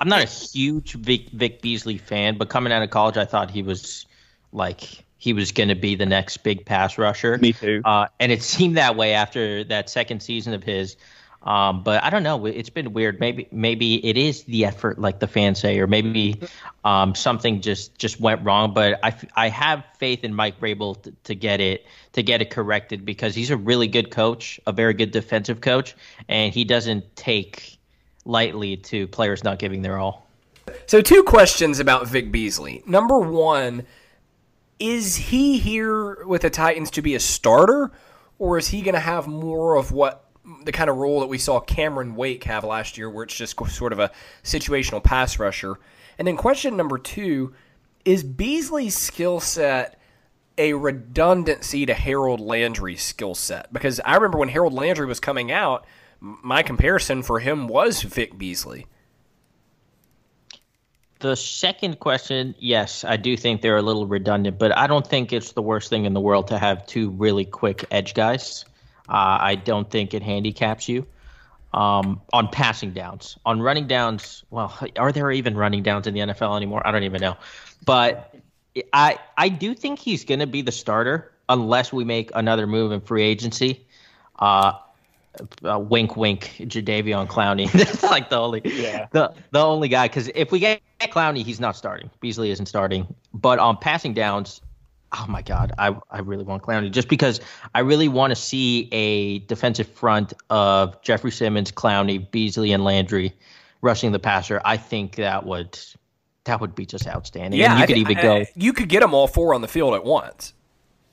I'm not a huge Vic, Vic Beasley fan, but coming out of college, I thought he was like he was going to be the next big pass rusher. Me too. Uh, and it seemed that way after that second season of his. Um, but I don't know. It's been weird. Maybe maybe it is the effort, like the fans say, or maybe um, something just just went wrong. But I, I have faith in Mike Vrabel to, to get it to get it corrected because he's a really good coach, a very good defensive coach, and he doesn't take lightly to players not giving their all. So two questions about Vic Beasley. Number one, is he here with the Titans to be a starter, or is he going to have more of what the kind of role that we saw Cameron Wake have last year, where it's just sort of a situational pass rusher. And then question number two is Beasley's skill set a redundancy to Harold Landry's skill set? Because I remember when Harold Landry was coming out, my comparison for him was Vic Beasley. the second question, yes, I do think they're a little redundant, but I don't think it's the worst thing in the world to have two really quick edge guys. Uh, I don't think it handicaps you um, on passing downs. On running downs, well, are there even running downs in the NFL anymore? I don't even know. But I I do think he's going to be the starter unless we make another move in free agency. Uh, uh, wink, wink, Jadeveon Clowney. [laughs] That's like the only, yeah. the the only guy. Because if we get Clowney, he's not starting. Beasley isn't starting. But on passing downs, oh my god, I I really want Clowney just because I really want to see a defensive front of Jeffrey Simmons, Clowney, Beasley, and Landry rushing the passer. I think that would that would be just outstanding. Yeah, and you could I, even I, go. You could get them all four on the field at once.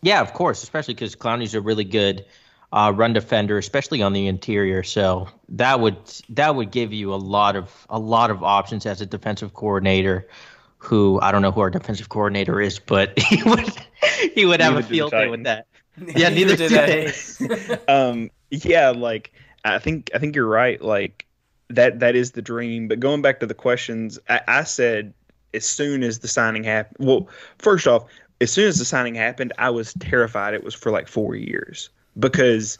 Yeah, of course, especially because Clowney's a really good uh, run defender, especially on the interior. So that would that would give you a lot of a lot of options as a defensive coordinator. Who I don't know who our defensive coordinator is, but [laughs] he would he would have neither a field day with that. Yeah, [laughs] neither did they. [laughs] um, yeah, like I think I think you're right. Like that that is the dream. But going back to the questions, I, I said as soon as the signing happened. Well, first off, as soon as the signing happened, I was terrified it was for like four years because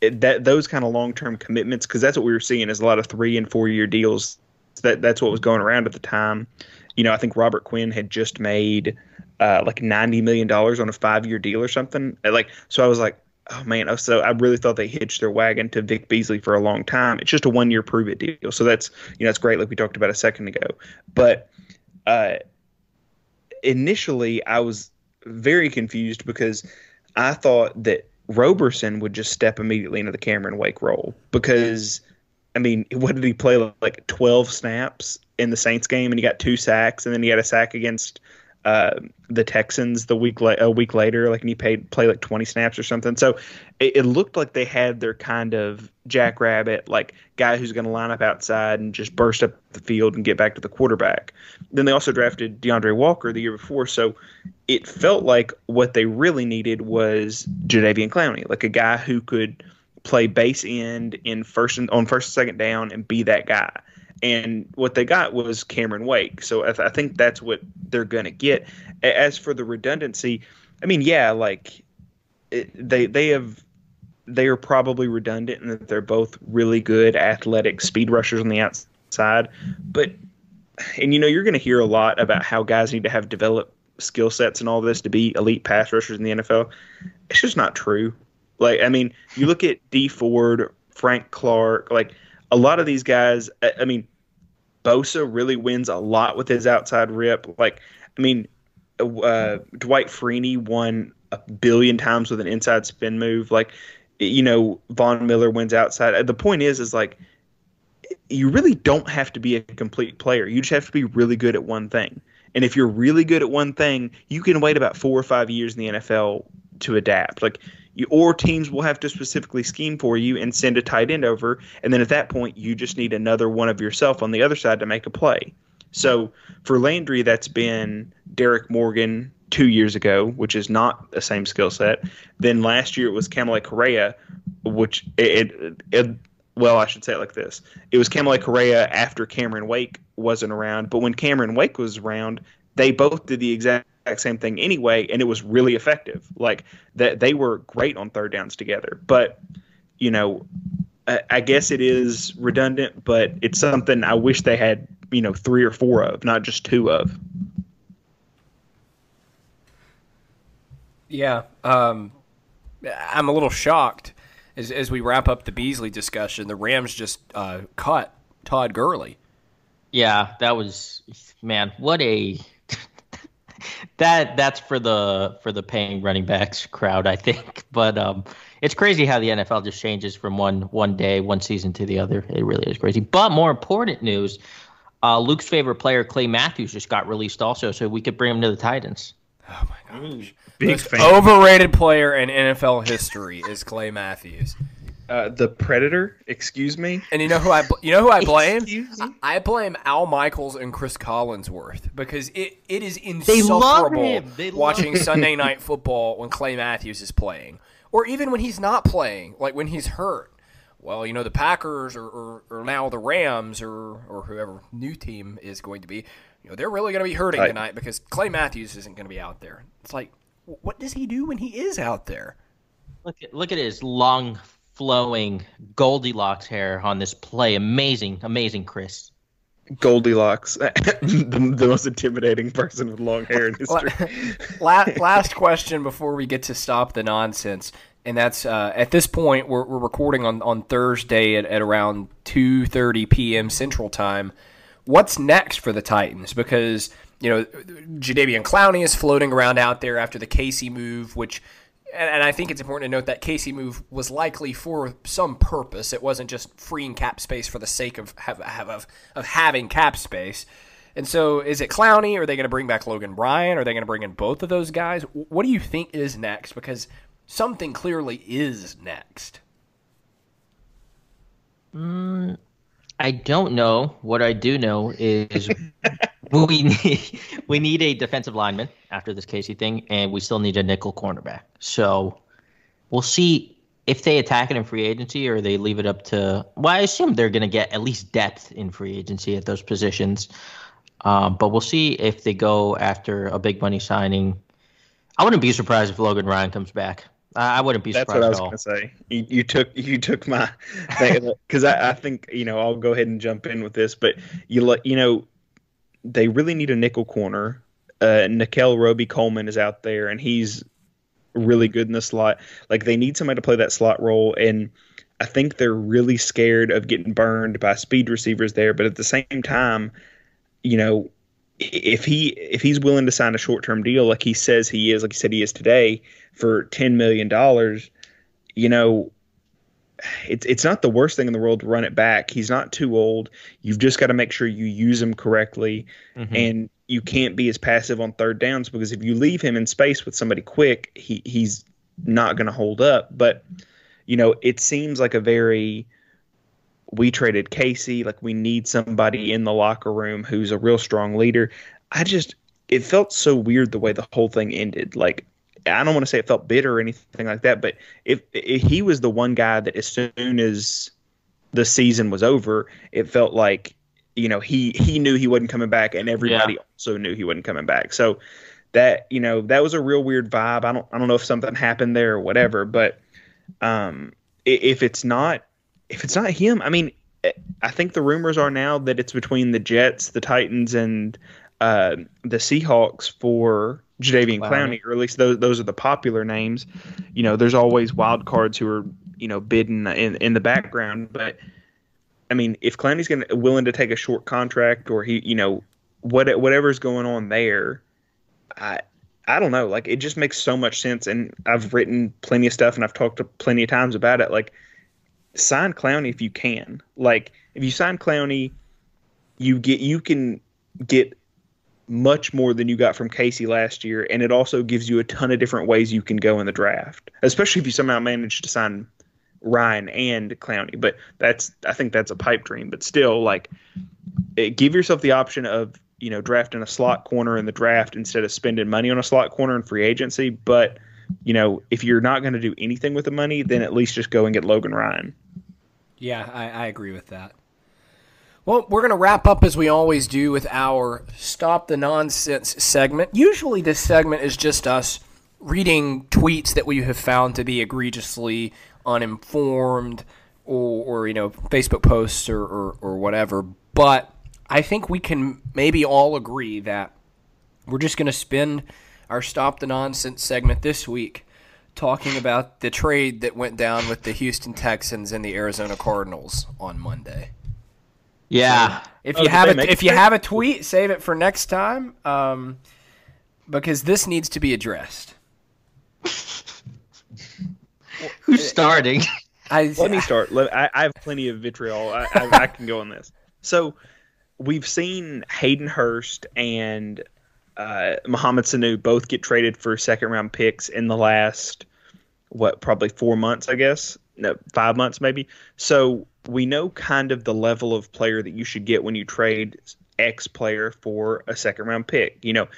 it, that those kind of long term commitments, because that's what we were seeing is a lot of three and four year deals. That that's what was going around at the time. You know, I think Robert Quinn had just made uh, like ninety million dollars on a five year deal or something. Like, so I was like, oh man, so I really thought they hitched their wagon to Vic Beasley for a long time. It's just a one year prove it deal. So that's you know that's great, like we talked about a second ago. But uh, initially, I was very confused because I thought that Roberson would just step immediately into the Cameron Wake role because, I mean, what did he play like 12 snaps in the Saints game and he got two sacks and then he had a sack against uh, the Texans the week la- a week later, like and he paid play like 20 snaps or something. So it, it looked like they had their kind of jackrabbit, like guy who's going to line up outside and just burst up the field and get back to the quarterback. Then they also drafted D'Andre Walker the year before, so it felt like what they really needed was Jadeveon Clowney, like a guy who could play base end in first and on first and second down and be that guy and what they got was Cameron Wake. So I, th- I think that's what they're going to get. As for the redundancy, I mean, yeah, like it, they they have they are probably redundant in that they're both really good athletic speed rushers on the outside, but and you know you're going to hear a lot about how guys need to have developed skill sets and all this to be elite pass rushers in the NFL. It's just not true. Like I mean, you look at Dee Ford, Frank Clark, like a lot of these guys, I mean, Bosa really wins a lot with his outside rip. Like, I mean, uh, Dwight Freeney won a billion times with an inside spin move. Like, you know, Von Miller wins outside. The point is, is like, you really don't have to be a complete player. You just have to be really good at one thing. And if you're really good at one thing, you can wait about four or five years in the NFL to adapt. Like you, or teams will have to specifically scheme for you and send a tight end over, and then at that point you just need another one of yourself on the other side to make a play. So for Landry, that's been Derrick Morgan two years ago, which is not the same skill set. Then last year it was Kamalei Correa, which it, it, it well, I should say it like this: it was Kamalei Correa after Cameron Wake wasn't around, but when Cameron Wake was around, they both did the exact same thing anyway, and it was really effective. Like that, they were great on third downs together. But you know, I, I guess it is redundant, but it's something I wish they had you know three or four of, not just two of. Yeah, um, I'm a little shocked as as we wrap up the Beasley discussion. The Rams just uh, cut Todd Gurley. Yeah, that was man. What a [laughs] that that's for the for the paying running backs crowd, I think. [laughs] But um, it's crazy how the NFL just changes from one one day, one season to the other. It really is crazy. But more important news: uh, Luke's favorite player, Clay Matthews, just got released also, so we could bring him to the Titans. Oh my gosh! Big fan. Overrated player in NFL history is Clay Matthews. Uh, the Predator, excuse me. And you know who I you know who I blame? I blame Al Michaels and Chris Collinsworth because it, it is insufferable watching Sunday night football when Clay Matthews is playing, or even when he's not playing, like when he's hurt. Well, you know the Packers or, or, or now the Rams or or whoever new team is going to be you know, they're really going to be hurting Right. tonight because Clay Matthews isn't going to be out there. It's like, what does he do when he is out there? Look at look at his long flowing Goldilocks hair on this play. Amazing, amazing, Chris. Goldilocks, [laughs] the, the most intimidating person with long hair in [laughs] history. last, last question before we get to stop the nonsense, and that's uh, at this point we're, we're recording on, on Thursday at, at around two thirty p.m. Central Time. What's next for the Titans? Because you know Jadeveon Clowney is floating around out there after the Casey move, which. And and I think it's important to note that Casey move was likely for some purpose. It wasn't just freeing cap space for the sake of have, have, of, of having cap space. And so, is it Clowney? Are they going to bring back Logan Ryan? Are they going to bring in both of those guys? What do you think is next? Because something clearly is next. Mm, I don't know. What I do know is [laughs] we need we need a defensive lineman after this Casey thing, and we still need a nickel cornerback. So we'll see if they attack it in free agency or they leave it up to. Well, I assume they're going to get at least depth in free agency at those positions. Um, but we'll see if they go after a big money signing. I wouldn't be surprised if Logan Ryan comes back. I, wouldn't be That's surprised what I was going to say. You, you took [laughs] you took my because I, I think you know I'll go ahead and jump in with this, but you let you know they really need a nickel corner. Uh, Nickell Robey Coleman is out there, and he's really good in the slot. Like they need somebody to play that slot role, and I think they're really scared of getting burned by speed receivers there. But at the same time, you know, if he if he's willing to sign a short term deal like he says he is, like he said he is today for ten million dollars, you know, it's it's not the worst thing in the world to run it back. He's not too old. You've just got to make sure you use him correctly, mm-hmm. and you can't be as passive on third downs because if you leave him in space with somebody quick, he he's not going to hold up. But you know, it seems like a very we traded Casey, like we need somebody in the locker room who's a real strong leader. I just it felt so weird the way the whole thing ended. Like I don't want to say it felt bitter or anything like that, but if, if he was the one guy that as soon as the season was over, it felt like you know he he knew he wasn't coming back, and everybody also knew he wasn't coming back. So that you know that was a real weird vibe. I don't I don't know if something happened there or whatever, but um, if it's not if it's not him, I mean, eh, I think the rumors are now that it's between the Jets, the Titans, and uh, the Seahawks for Jadeveon Clowney. Or at least those those are the popular names. You know, there's always wild cards who are you know bidding in in the background, but I mean, if Clowney's going willing to take a short contract, or he, you know, what whatever's going on there, I I don't know. Like it just makes so much sense, and I've written plenty of stuff, and I've talked to plenty of times about it. Like sign Clowney if you can. Like if you sign Clowney, you get you can get much more than you got from Casey last year, and it also gives you a ton of different ways you can go in the draft, especially if you somehow manage to sign Ryan and Clowney. But that's I think that's a pipe dream. But still, like, it, give yourself the option of you know drafting a slot corner in the draft instead of spending money on a slot corner in free agency. But you know, if you're not going to do anything with the money, then at least just go and get Logan Ryan. Yeah, I, I agree with that. Well, we're going to wrap up as we always do with our Stop the Nonsense segment. Usually, this segment is just us reading tweets that we have found to be egregiously uninformed or, or you know, Facebook posts or, or, or whatever. But I think we can maybe all agree that we're just going to spend our Stop the Nonsense segment this week talking about the trade that went down with the Houston Texans and the Arizona Cardinals on Monday. Yeah. If Oh, you have a, if a you have a tweet, save it for next time, um, because this needs to be addressed. [laughs] Who's starting? I, Let me start. Let, I, I have plenty of vitriol. I, I, I can go on this. So we've seen Hayden Hurst and uh, Mohamed Sanu both get traded for second round picks in the last what probably four months, I guess. No, five months maybe. So we know kind of the level of player that you should get when you trade X player for a second round pick. You know,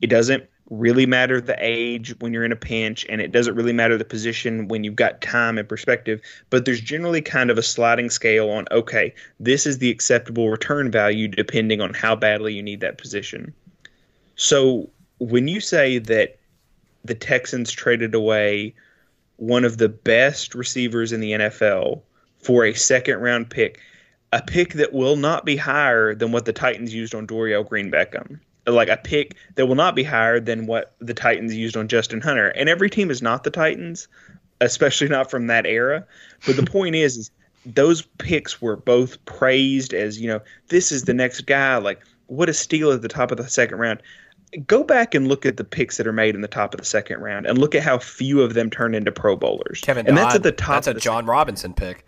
it doesn't really matter the age when you're in a pinch, and it doesn't really matter the position when you've got time and perspective. But there's generally kind of a sliding scale on okay, this is the acceptable return value depending on how badly you need that position. So when you say that the Texans traded away one of the best receivers in the NFL for a second round pick, a pick that will not be higher than what the Titans used on Dorial Green Beckham. Like a pick that will not be higher than what the Titans used on Justin Hunter. And every team is not the Titans, especially not from that era. But the [laughs] point is, is those picks were both praised as, you know, this is the next guy. Like, what a steal at the top of the second round go back and look at the picks that are made in the top of the second round and look at how few of them turn into Pro Bowlers. Kevin, and Dodd, that's at the top. That's a Jon second. Robinson pick.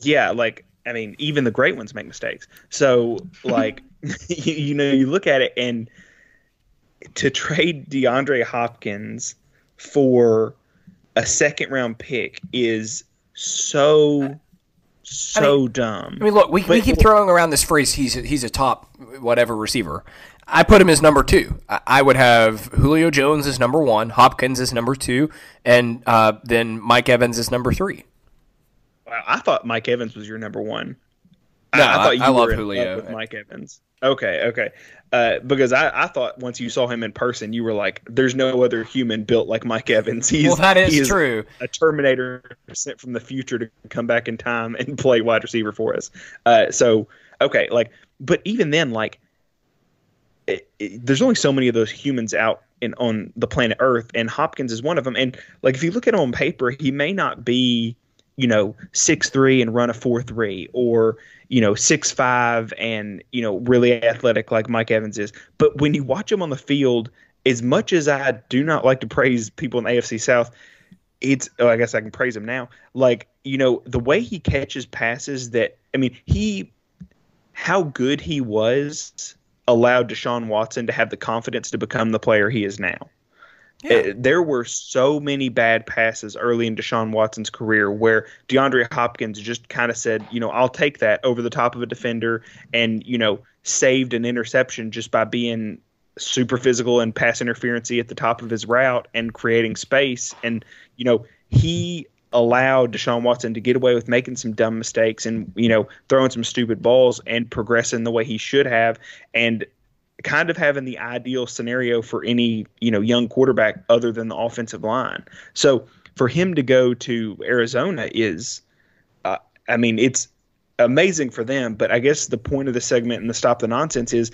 Yeah, like I mean, even the great ones make mistakes. So, like, [laughs] [laughs] you, you know, you look at it and to trade DeAndre Hopkins for a second round pick is so so I mean, dumb. I mean, look, we, But- we keep throwing around this phrase. He's a, he's a top whatever receiver. I put him as number two. I, I would have Julio Jones as number one, Hopkins as number two, and uh, then Mike Evans as number three. Wow, I thought Mike Evans was your number one. No, I, I thought you I- love were Julio. with Mike Evans. Okay, okay. Uh, because I, I thought once you saw him in person, you were like, "There's no other human built like Mike Evans." He's, Well, that is he true. A Terminator sent from the future to come back in time and play wide receiver for us. Uh, so okay, like, but even then, like, it, it, there's only so many of those humans out in on the planet Earth, and Hopkins is one of them. And like, if you look at him on paper, he may not be, you know, six three and run a four three, or you know, six five and you know, really athletic like Mike Evans is. But when you watch him on the field, as much as I do not like to praise people in AFC South, it's oh, I guess I can praise him now. Like, you know, the way he catches passes that I mean, he how good he was allowed Deshaun Watson to have the confidence to become the player he is now. Uh, there were so many bad passes early in Deshaun Watson's career where DeAndre Hopkins just kind of said, you know, I'll take that over the top of a defender and, you know, saved an interception just by being super physical and pass interferency at the top of his route and creating space. And, you know, he allowed Deshaun Watson to get away with making some dumb mistakes and, you know, throwing some stupid balls and progressing the way he should have. And kind of having the ideal scenario for any you know young quarterback other than the offensive line. So for him to go to Arizona is, uh, I mean, it's amazing for them. But I guess the point of the segment and the stop the nonsense is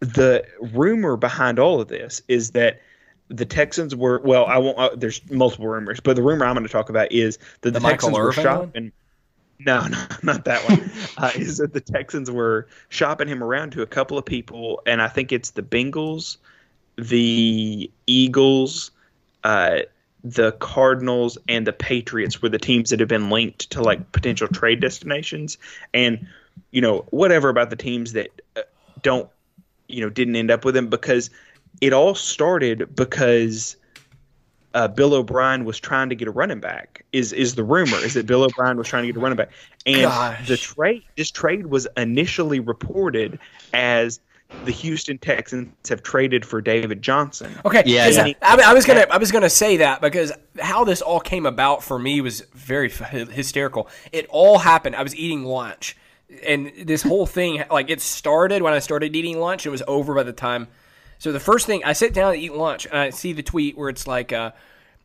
the rumor behind all of this is that the Texans were well. I won't. Uh, there's multiple rumors, but the rumor I'm going to talk about is that the, The Michael Texans were Irvin one? shopping. No, [laughs] no, not that one. uh, [laughs] is that the Texans were shopping him around to a couple of people, and I think it's the Bengals, the Eagles, uh, the Cardinals, and the Patriots were the teams that have been linked to like potential trade destinations. And you know, whatever about the teams that uh, don't, you know, didn't end up with him because it all started because uh, Bill O'Brien was trying to get a running back. Is is the rumor? Is that Bill O'Brien was trying to get a running back? And Gosh. the trade, this trade was initially reported as the Houston Texans have traded for David Johnson. Okay. Yeah, 'cause yeah. I, I was gonna I was gonna say that because how this all came about for me was very hysterical. It all happened. I was eating lunch, and this whole thing like it started when I started eating lunch. It was over by the time. So the first thing I sit down to eat lunch, and I see the tweet where it's like. Uh,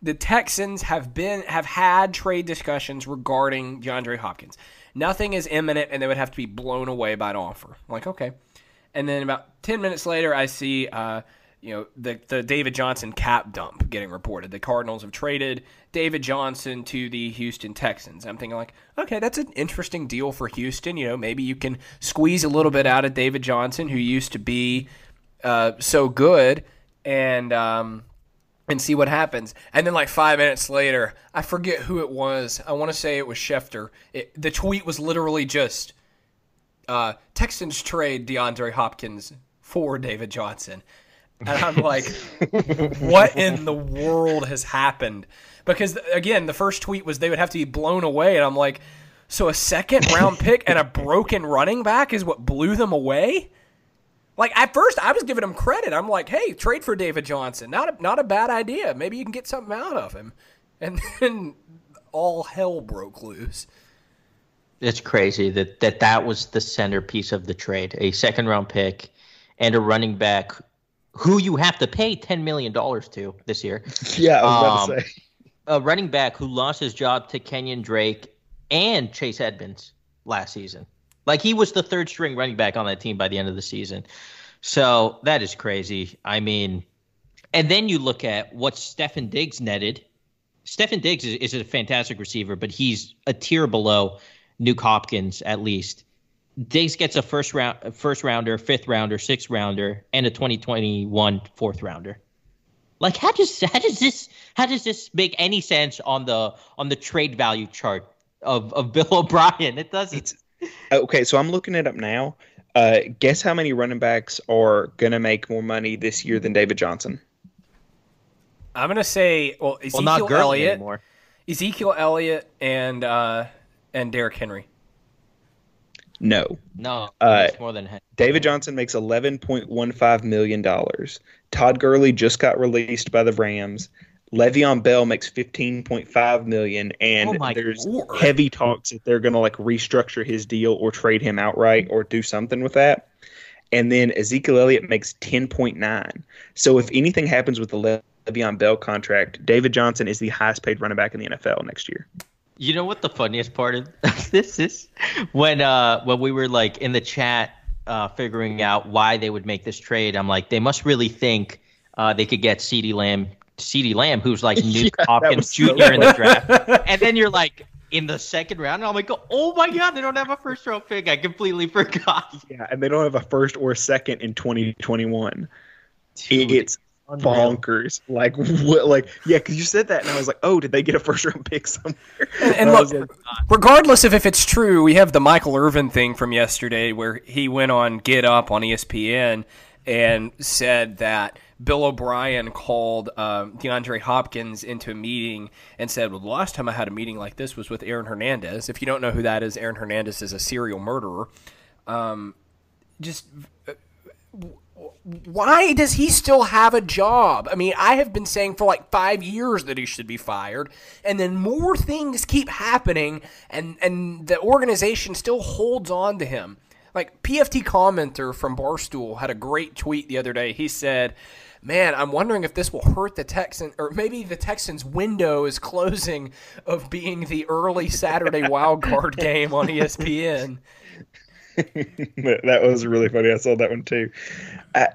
the Texans have been have had trade discussions regarding DeAndre Hopkins. Nothing is imminent, and they would have to be blown away by an offer. I'm like, okay. And then about ten minutes later, I see, uh, you know, the the David Johnson cap dump getting reported. The Cardinals have traded David Johnson to the Houston Texans. I'm thinking like, okay, that's an interesting deal for Houston. You know, maybe you can squeeze a little bit out of David Johnson, who used to be uh, so good, and um, and see what happens. And then like five minutes later, I forget who it was. I want to say it was Schefter. It, the tweet was literally just uh, Texans trade DeAndre Hopkins for David Johnson. And I'm like, [laughs] what in the world has happened? Because again, the first tweet was they would have to be blown away, and I'm like, so a second round pick and a broken running back is what blew them away? Like at first, I was giving him credit. I'm like, "Hey, trade for David Johnson. Not a, not a bad idea. Maybe you can get something out of him." [laughs] And then all hell broke loose. It's crazy that, that that was the centerpiece of the trade a second round pick and a running back who you have to pay $10 million to this year. [laughs] Yeah, I was about Um, to say. [laughs] A running back who lost his job to Kenyan Drake and Chase Edmonds last season. Like he was the third string running back on that team by the end of the season. So that is crazy. I mean, and then you look at what Stefon Diggs netted. Stefon Diggs is, is a fantastic receiver, but he's a tier below Nuke Hopkins at least. Diggs gets a first round, first rounder, fifth rounder, sixth rounder, and a 2021 fourth rounder. Like how does how does this how does this make any sense on the on the trade value chart of, of Bill [laughs] O'Brien? It doesn't. Okay, so I'm looking it up now. Uh, guess how many running backs are gonna make more money this year than David Johnson? I'm gonna say, well, well, Ezekiel not Gurley Elliott, anymore. Ezekiel Elliott, and uh, and Derrick Henry. No. No, Uh, it's more than David Johnson makes $11.15 million. Todd Gurley just got released by the Rams. Le'Veon Bell makes 15.5 million, and Oh there's Lord. heavy talks that they're going to like restructure his deal or trade him outright or do something with that. And then Ezekiel Elliott makes 10.9. So if anything happens with the Le'Veon Bell contract, David Johnson is the highest paid running back in the NFL next year. You know what the funniest part of [laughs] this is? When uh when we were like in the chat uh figuring out why they would make this trade, I'm like, they must really think uh they could get CeeDee Lamb CeeDee Lamb, who's like [laughs] Nuke that Hopkins was so Jr. in the draft. [laughs] and then you're like in the second round, and I'm like, oh my god, they don't have a first round pick. I completely [laughs] forgot. Yeah, and they don't have a first or second in 2021. Dude, it's unreal. bonkers. Like what? Like yeah, because you said that, and I was like, oh, did they get a first round pick somewhere? And I was look, like, regardless of if it's true, we have the Michael Irvin thing from yesterday where he went on Get Up on ESPN and said that Bill O'Brien called um, DeAndre Hopkins into a meeting and said, "Well, the last time I had a meeting like this was with Aaron Hernandez. If you don't know who that is, Aaron Hernandez is a serial murderer. Um, just why does he still have a job? I mean, I have been saying for like five years that he should be fired, and then more things keep happening, and and the organization still holds on to him. Like PFT commenter from Barstool had a great tweet the other day. He said, "Man, I'm wondering if this will hurt the Texans, or maybe the Texans' window is closing of being the early Saturday [laughs] wild card game on ESPN." [laughs] that was really funny. I saw that one too. I,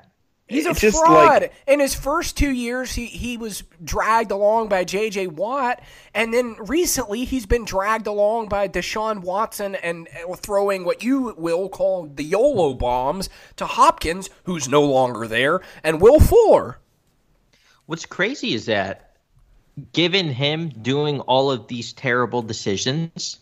He's a just fraud. like In his first two years, he, he was dragged along by J.J. Watt, and then recently he's been dragged along by Deshaun Watson and throwing what you will call the YOLO bombs to Hopkins, who's no longer there, and Will Fuller. What's crazy is that given him doing all of these terrible decisions,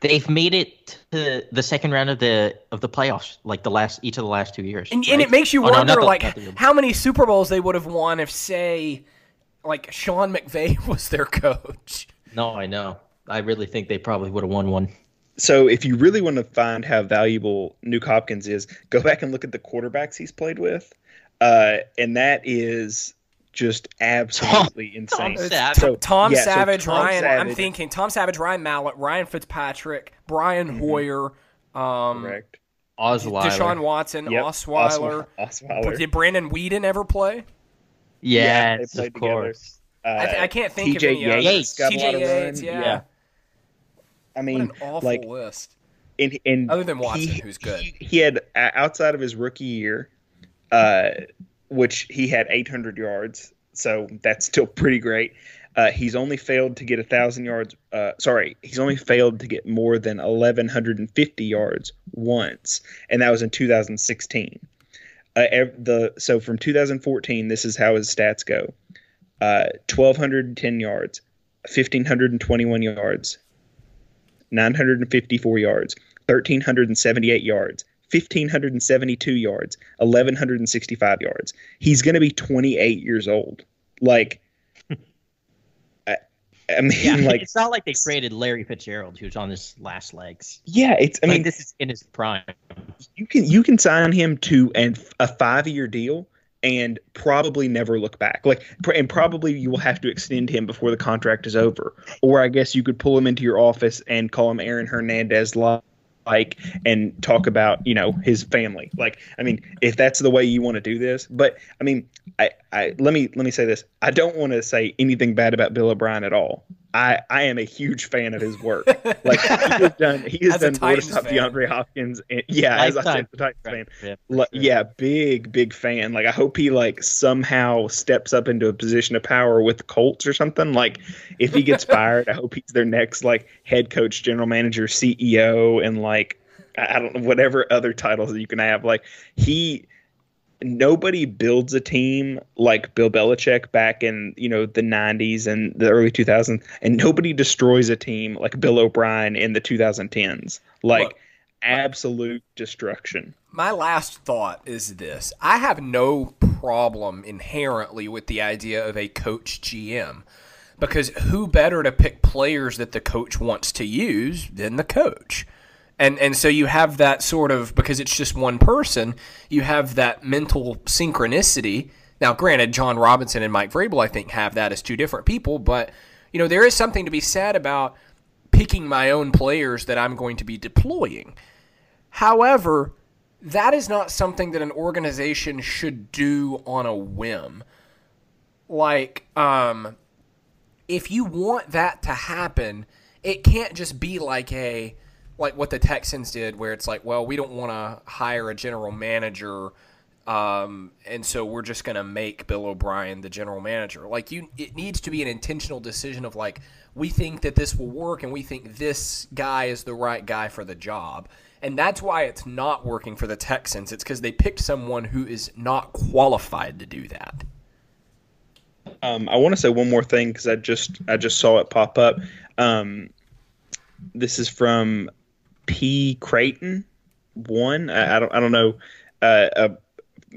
they've made it to the second round of the of the playoffs, like the last each of the last two years. And, and it makes you Oh, wonder, not the- like, how many Super Bowls they would have won if, say, like Sean McVay [laughs] was their coach. no, I know. I really think they probably would have won one. so if you really want to find how valuable Nuke Hopkins is, go back and look at the quarterbacks he's played with, uh, and that is just absolutely insane. Savage. So Tom yeah, so Savage, Tom Ryan. I'm thinking Tom Savage, Ryan Mallett, Ryan Fitzpatrick, Brian Hoyer, um, correct. Osweiler. Deshaun Watson, Yep, Osweiler. Osweiler. Did Brandon Weeden ever play? Yeah, Yes, they played of course. Uh, I, th- I can't think of TJ any others. Yates got a lot TJ of Yates, yeah. Yeah. I What mean, an awful like list. in, in Other than Watson, he, who's good. He, he had uh, outside of his rookie year, uh, which he had 800 yards, so that's still pretty great. Uh, he's only failed to get a thousand yards. Uh, sorry, he's only failed to get more than 1150 yards once, and that was in 2016. Uh, the so from 2014, this is how his stats go: uh, 1210 yards, 1521 yards, 954 yards, 1,378 yards, 1,572 yards, 1,165 yards. He's going to be 28 years old. Like, [laughs] I, I mean, Yeah, like, it's not like they created Larry Fitzgerald, who's on his last legs. yeah, it's. I I mean, mean, this is in his prime. you can you can sign him to an a five year deal and probably never look back. Like, pr- and probably you will have to extend him before the contract is over. Or I guess you could pull him into your office and call him Aaron Hernandez li- like and talk about you know his family. Like, I mean, if that's the way you want to do this, but I mean, I, I let me let me say this. I don't want to say anything bad about Bill O'Brien at all. I, I am a huge fan of his work. [laughs] Like he has done he has done more to Titans. DeAndre Hopkins. And, yeah, as I said, the Titans fan. Yeah, Li- yeah, big big fan. Like I hope he like somehow steps up into a position of power with the Colts or something. Like if he gets [laughs] fired, I hope he's their next like head coach, general manager, CEO, and like I I don't know whatever other titles that you can have. Like he nobody builds a team like Bill Belichick back in you know the 90s and the early 2000s and nobody destroys a team like Bill O'Brien in the 2010s like Look, absolute destruction. My last thought is this. I have no problem inherently with the idea of a coach GM because who better to pick players that the coach wants to use than the coach? And, and so you have that sort of because it's just one person, you have that mental synchronicity. Now, granted, Jon Robinson and Mike Vrabel, I think, have that as two different people, but you know there is something to be said about picking my own players that I'm going to be deploying. However, that is not something that an organization should do on a whim. Like, um, if you want that to happen, it can't just be like a like what the Texans did, where it's like, well, we don't want to hire a general manager, um, and so we're just going to make Bill O'Brien the general manager. Like, you, it needs to be an intentional decision of like, we think that this will work, and we think this guy is the right guy for the job. And that's why it's not working for the Texans. It's because they picked someone who is not qualified to do that. Um, I want to say one more thing because I just I just saw it pop up. Um, this is from P Creighton one. I, I don't I don't know uh, a,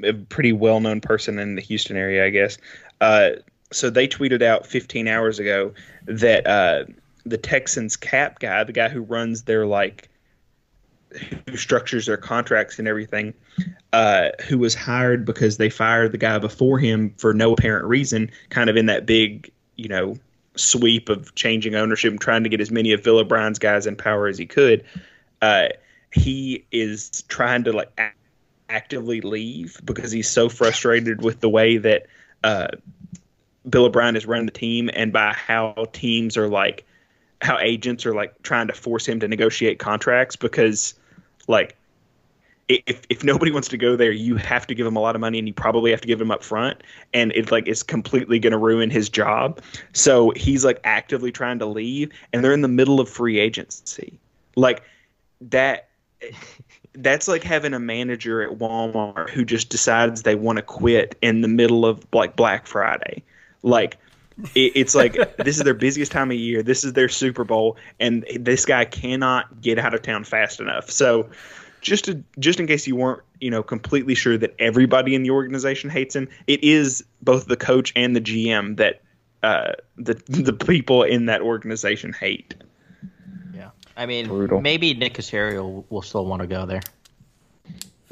a pretty well known person in the Houston area, I guess. Uh, so they tweeted out 15 hours ago that uh, the Texans cap guy, the guy who runs their like who structures their contracts and everything, uh, who was hired because they fired the guy before him for no apparent reason, kind of in that big, you know, sweep of changing ownership and trying to get as many of Bill O'Brien's guys in power as he could. Uh, he is trying to like actively leave because he's so frustrated with the way that uh, Bill O'Brien has run the team and by how teams are like how agents are like trying to force him to negotiate contracts because like if if nobody wants to go there, you have to give him a lot of money, and you probably have to give him up front, and it like is completely going to ruin his job. So he's like actively trying to leave, and they're in the middle of free agency, like that. That's like having a manager at Walmart who just decides they want to quit in the middle of like Black Friday, like. It, it's like [laughs] this is their busiest time of year. This is their Super Bowl, and this guy cannot get out of town fast enough. So, just to just in case you weren't you know completely sure that everybody in the organization hates him it is both the coach and the gm that uh, the the people in that organization hate. I mean, Brutal. maybe Nick Caserio will still want to go there.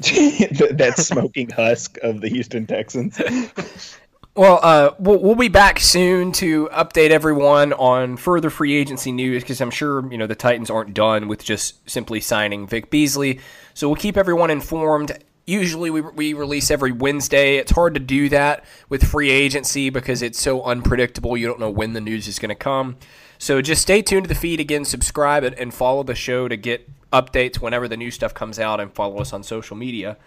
[laughs] that smoking husk of the houston texans [laughs] Well, uh, we'll, we'll be back soon to update everyone on further free agency news because I'm sure you know the Titans aren't done with just simply signing Vic Beasley. So we'll keep everyone informed. Usually we, we release every Wednesday. It's hard to do that with free agency because it's so unpredictable. You don't know when the news is going to come. So just stay tuned to the feed again, subscribe and, follow the show to get updates whenever the new stuff comes out, and follow us on social media.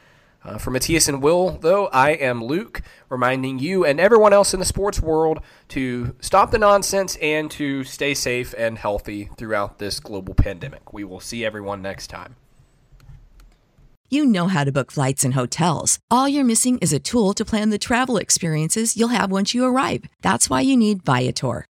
Uh, for Matthias and Will, though, I am Luke, reminding you and everyone else in the sports world to stop the nonsense and to stay safe and healthy throughout this global pandemic. We will see everyone next time. You know how to book flights and hotels. All you're missing is a tool to plan the travel experiences you'll have once you arrive. That's why you need Viator.